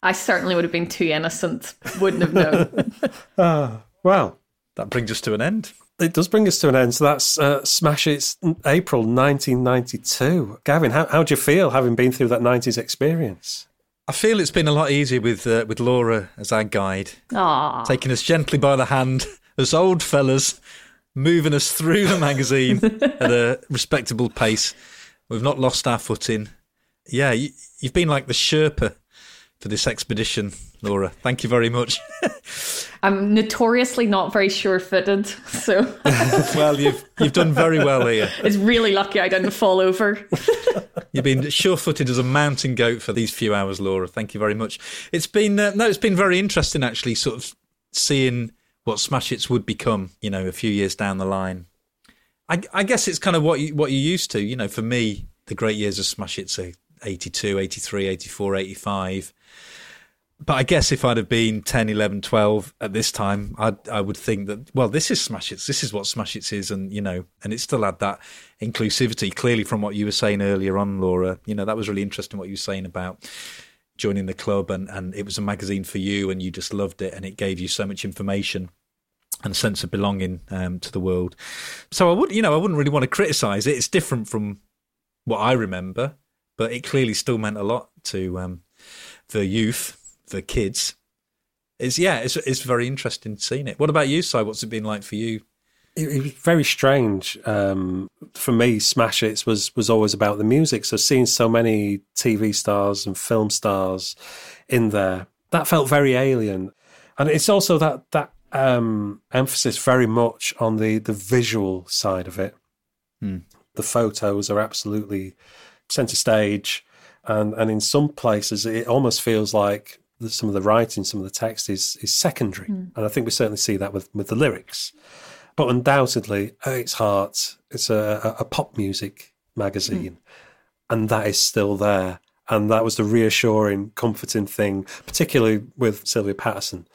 I certainly would have been too innocent. Wouldn't have known. Ah, well, that brings us to an end. It does bring us to an end. So that's uh, Smash It's April 1992. Gavin, how how do you feel having been through that 90s experience? I feel it's been a lot easier with uh, with Laura as our guide, Aw. taking us gently by the hand as old fellas, moving us through the magazine at a respectable pace. We've not lost our footing. Yeah, you, you've been like the Sherpa for this expedition, Laura. Thank you very much. I'm notoriously not very sure footed, so well, you've you've done very well here. it's really lucky I didn't fall over. You've been sure-footed as a mountain goat for these few hours, Laura. Thank you very much. It's been uh, no, it's been very interesting actually, sort of seeing what Smash Hits would become. You know, a few years down the line. I, I guess it's kind of what you, what you're used to. You know, for me, the great years of Smash Hits are 82, 83, 84, 85. But I guess if I'd have been 10, 11, 12 at this time, I'd, I would think that, well, this is Smash Hits. This is what Smash Hits is. And, you know, and it still had that inclusivity, clearly from what you were saying earlier on, Laura. You know, that was really interesting what you were saying about joining the club and, and it was a magazine for you and you just loved it and it gave you so much information. and sense of belonging um, to the world. So I would, you know, I wouldn't really want to criticise it. It's different from what I remember, but it clearly still meant a lot to um, the youth, the kids. It's yeah, it's it's very interesting seeing it. What about you, Si? What's it been like for you? It, it was very strange um, for me. Smash Hits was was always about the music. So seeing so many TV stars and film stars in there, that felt very alien. And it's also that that um, emphasis very much on the the visual side of it. Hmm. The photos are absolutely centre stage, and and in some places it almost feels like some of the writing, some of the text is is secondary, Mm. and I think we certainly see that with with the lyrics. But undoubtedly, at its heart, it's a, a, a pop music magazine, and that is still there. And that was the reassuring, comforting thing, particularly with Sylvia Patterson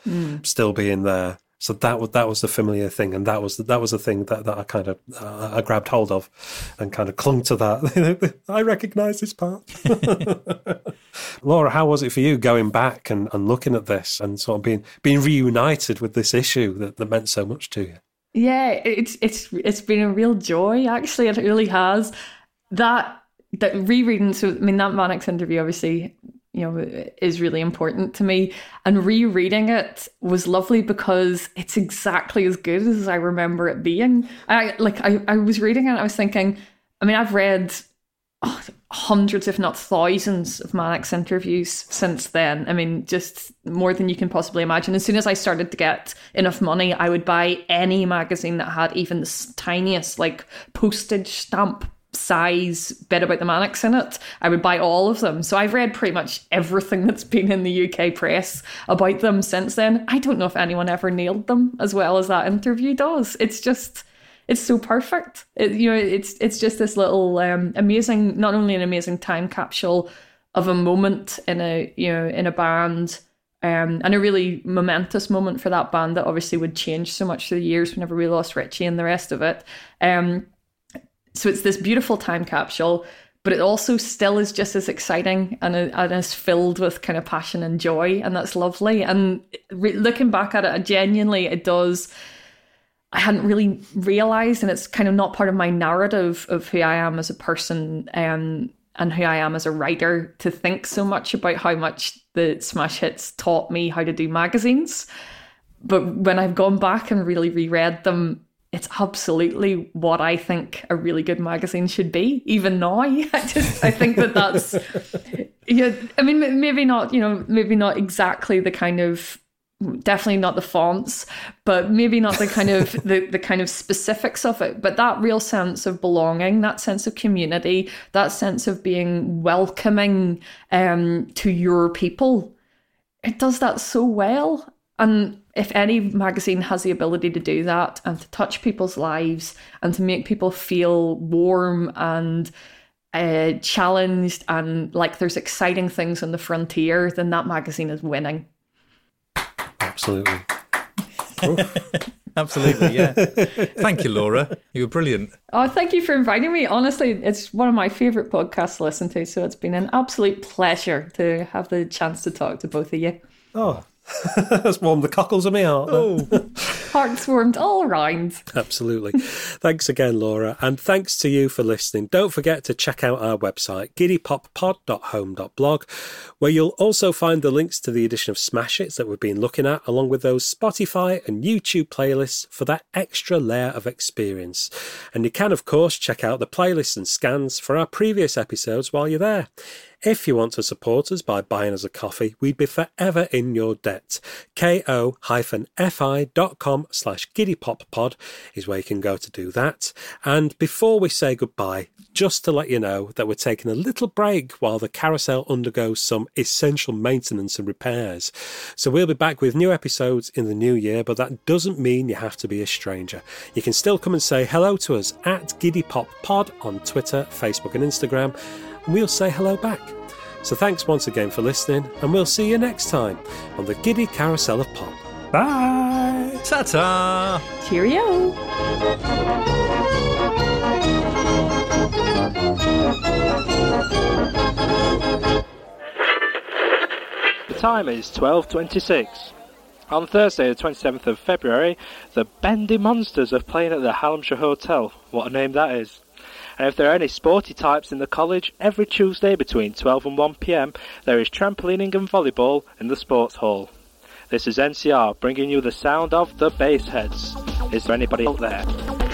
still being there. So that was that was the familiar thing, and that was that was the thing that, that I kind of uh, I grabbed hold of, and kind of clung to that. I recognise this part. Laura, how was it for you going back and, and looking at this and sort of being being reunited with this issue that, that meant so much to you? Yeah, it's it's it's been a real joy. Actually, it really has. That that rereading. So I mean, that Manics interview obviously, you know, is really important to me. And rereading it was lovely because it's exactly as good as I remember it being. I like I I was reading it. I was thinking. I mean, I've read oh, hundreds, if not thousands, of Manics interviews since then. I mean, just more than you can possibly imagine. As soon as I started to get enough money, I would buy any magazine that had even the tiniest, like, postage stamp size bit about the Manics in it. I would buy all of them. So I've read pretty much everything that's been in the UK press about them since then. I don't know if anyone ever nailed them as well as that interview does. It's just it's so perfect. It, you know, it's it's just this little um, amazing, not only an amazing time capsule of a moment in a you know in a band, um, and a really momentous moment for that band that obviously would change so much through the years whenever we lost Richey and the rest of it. Um, so it's this beautiful time capsule, but it also still is just as exciting and, and is filled with kind of passion and joy, and that's lovely. And re- looking back at it, genuinely, it does. I hadn't really realized, and it's kind of not part of my narrative of who I am as a person um, and who I am as a writer to think so much about how much the smash hits taught me how to do magazines. But when I've gone back and really reread them, it's absolutely what I think a really good magazine should be. Even now, I just I think that that's yeah. I mean, maybe not you know maybe not exactly the kind of definitely not the fonts, but maybe not the kind of the, the kind of specifics of it, but that real sense of belonging, that sense of community, that sense of being welcoming um, to your people. It does that so well. And if any magazine has the ability to do that and to touch people's lives and to make people feel warm and uh, challenged and like there's exciting things on the frontier, then that magazine is winning. Absolutely. Absolutely, yeah. Thank you, Laura. You were brilliant. Oh, thank you for inviting me. Honestly, it's one of my favorite podcasts to listen to, so it's been an absolute pleasure to have the chance to talk to both of you. Oh, that's warmed the cockles of my heart. Oh, Hearts warmed all round. Absolutely. thanks again, Laura. And thanks to you for listening. Don't forget to check out our website, giddypoppod.home.blog, where you'll also find the links to the edition of Smash Hits that we've been looking at, along with those Spotify and YouTube playlists for that extra layer of experience. And you can, of course, check out the playlists and scans for our previous episodes while you're there. If you want to support us by buying us a coffee, we'd be forever in your debt. ko-fi.com slash giddypoppod is where you can go to do that. And before we say goodbye, just to let you know that we're taking a little break while the carousel undergoes some essential maintenance and repairs. So we'll be back with new episodes in the new year, but that doesn't mean you have to be a stranger. You can still come and say hello to us at giddypoppod on Twitter, Facebook and Instagram, and we'll say hello back. So thanks once again for listening, and we'll see you next time on the Giddy Carousel of Pop. Bye! ta-ta! Cheerio. The time is 12.26. On Thursday, the 27th of February, the Bendy Monsters are playing at the Hallamshire Hotel. What a name that is. And if there are any sporty types in the college, every Tuesday between 12 and 1 pm, there is trampolining and volleyball in the sports hall. This is NCR bringing you the sound of the Bassheads. Is there anybody out there?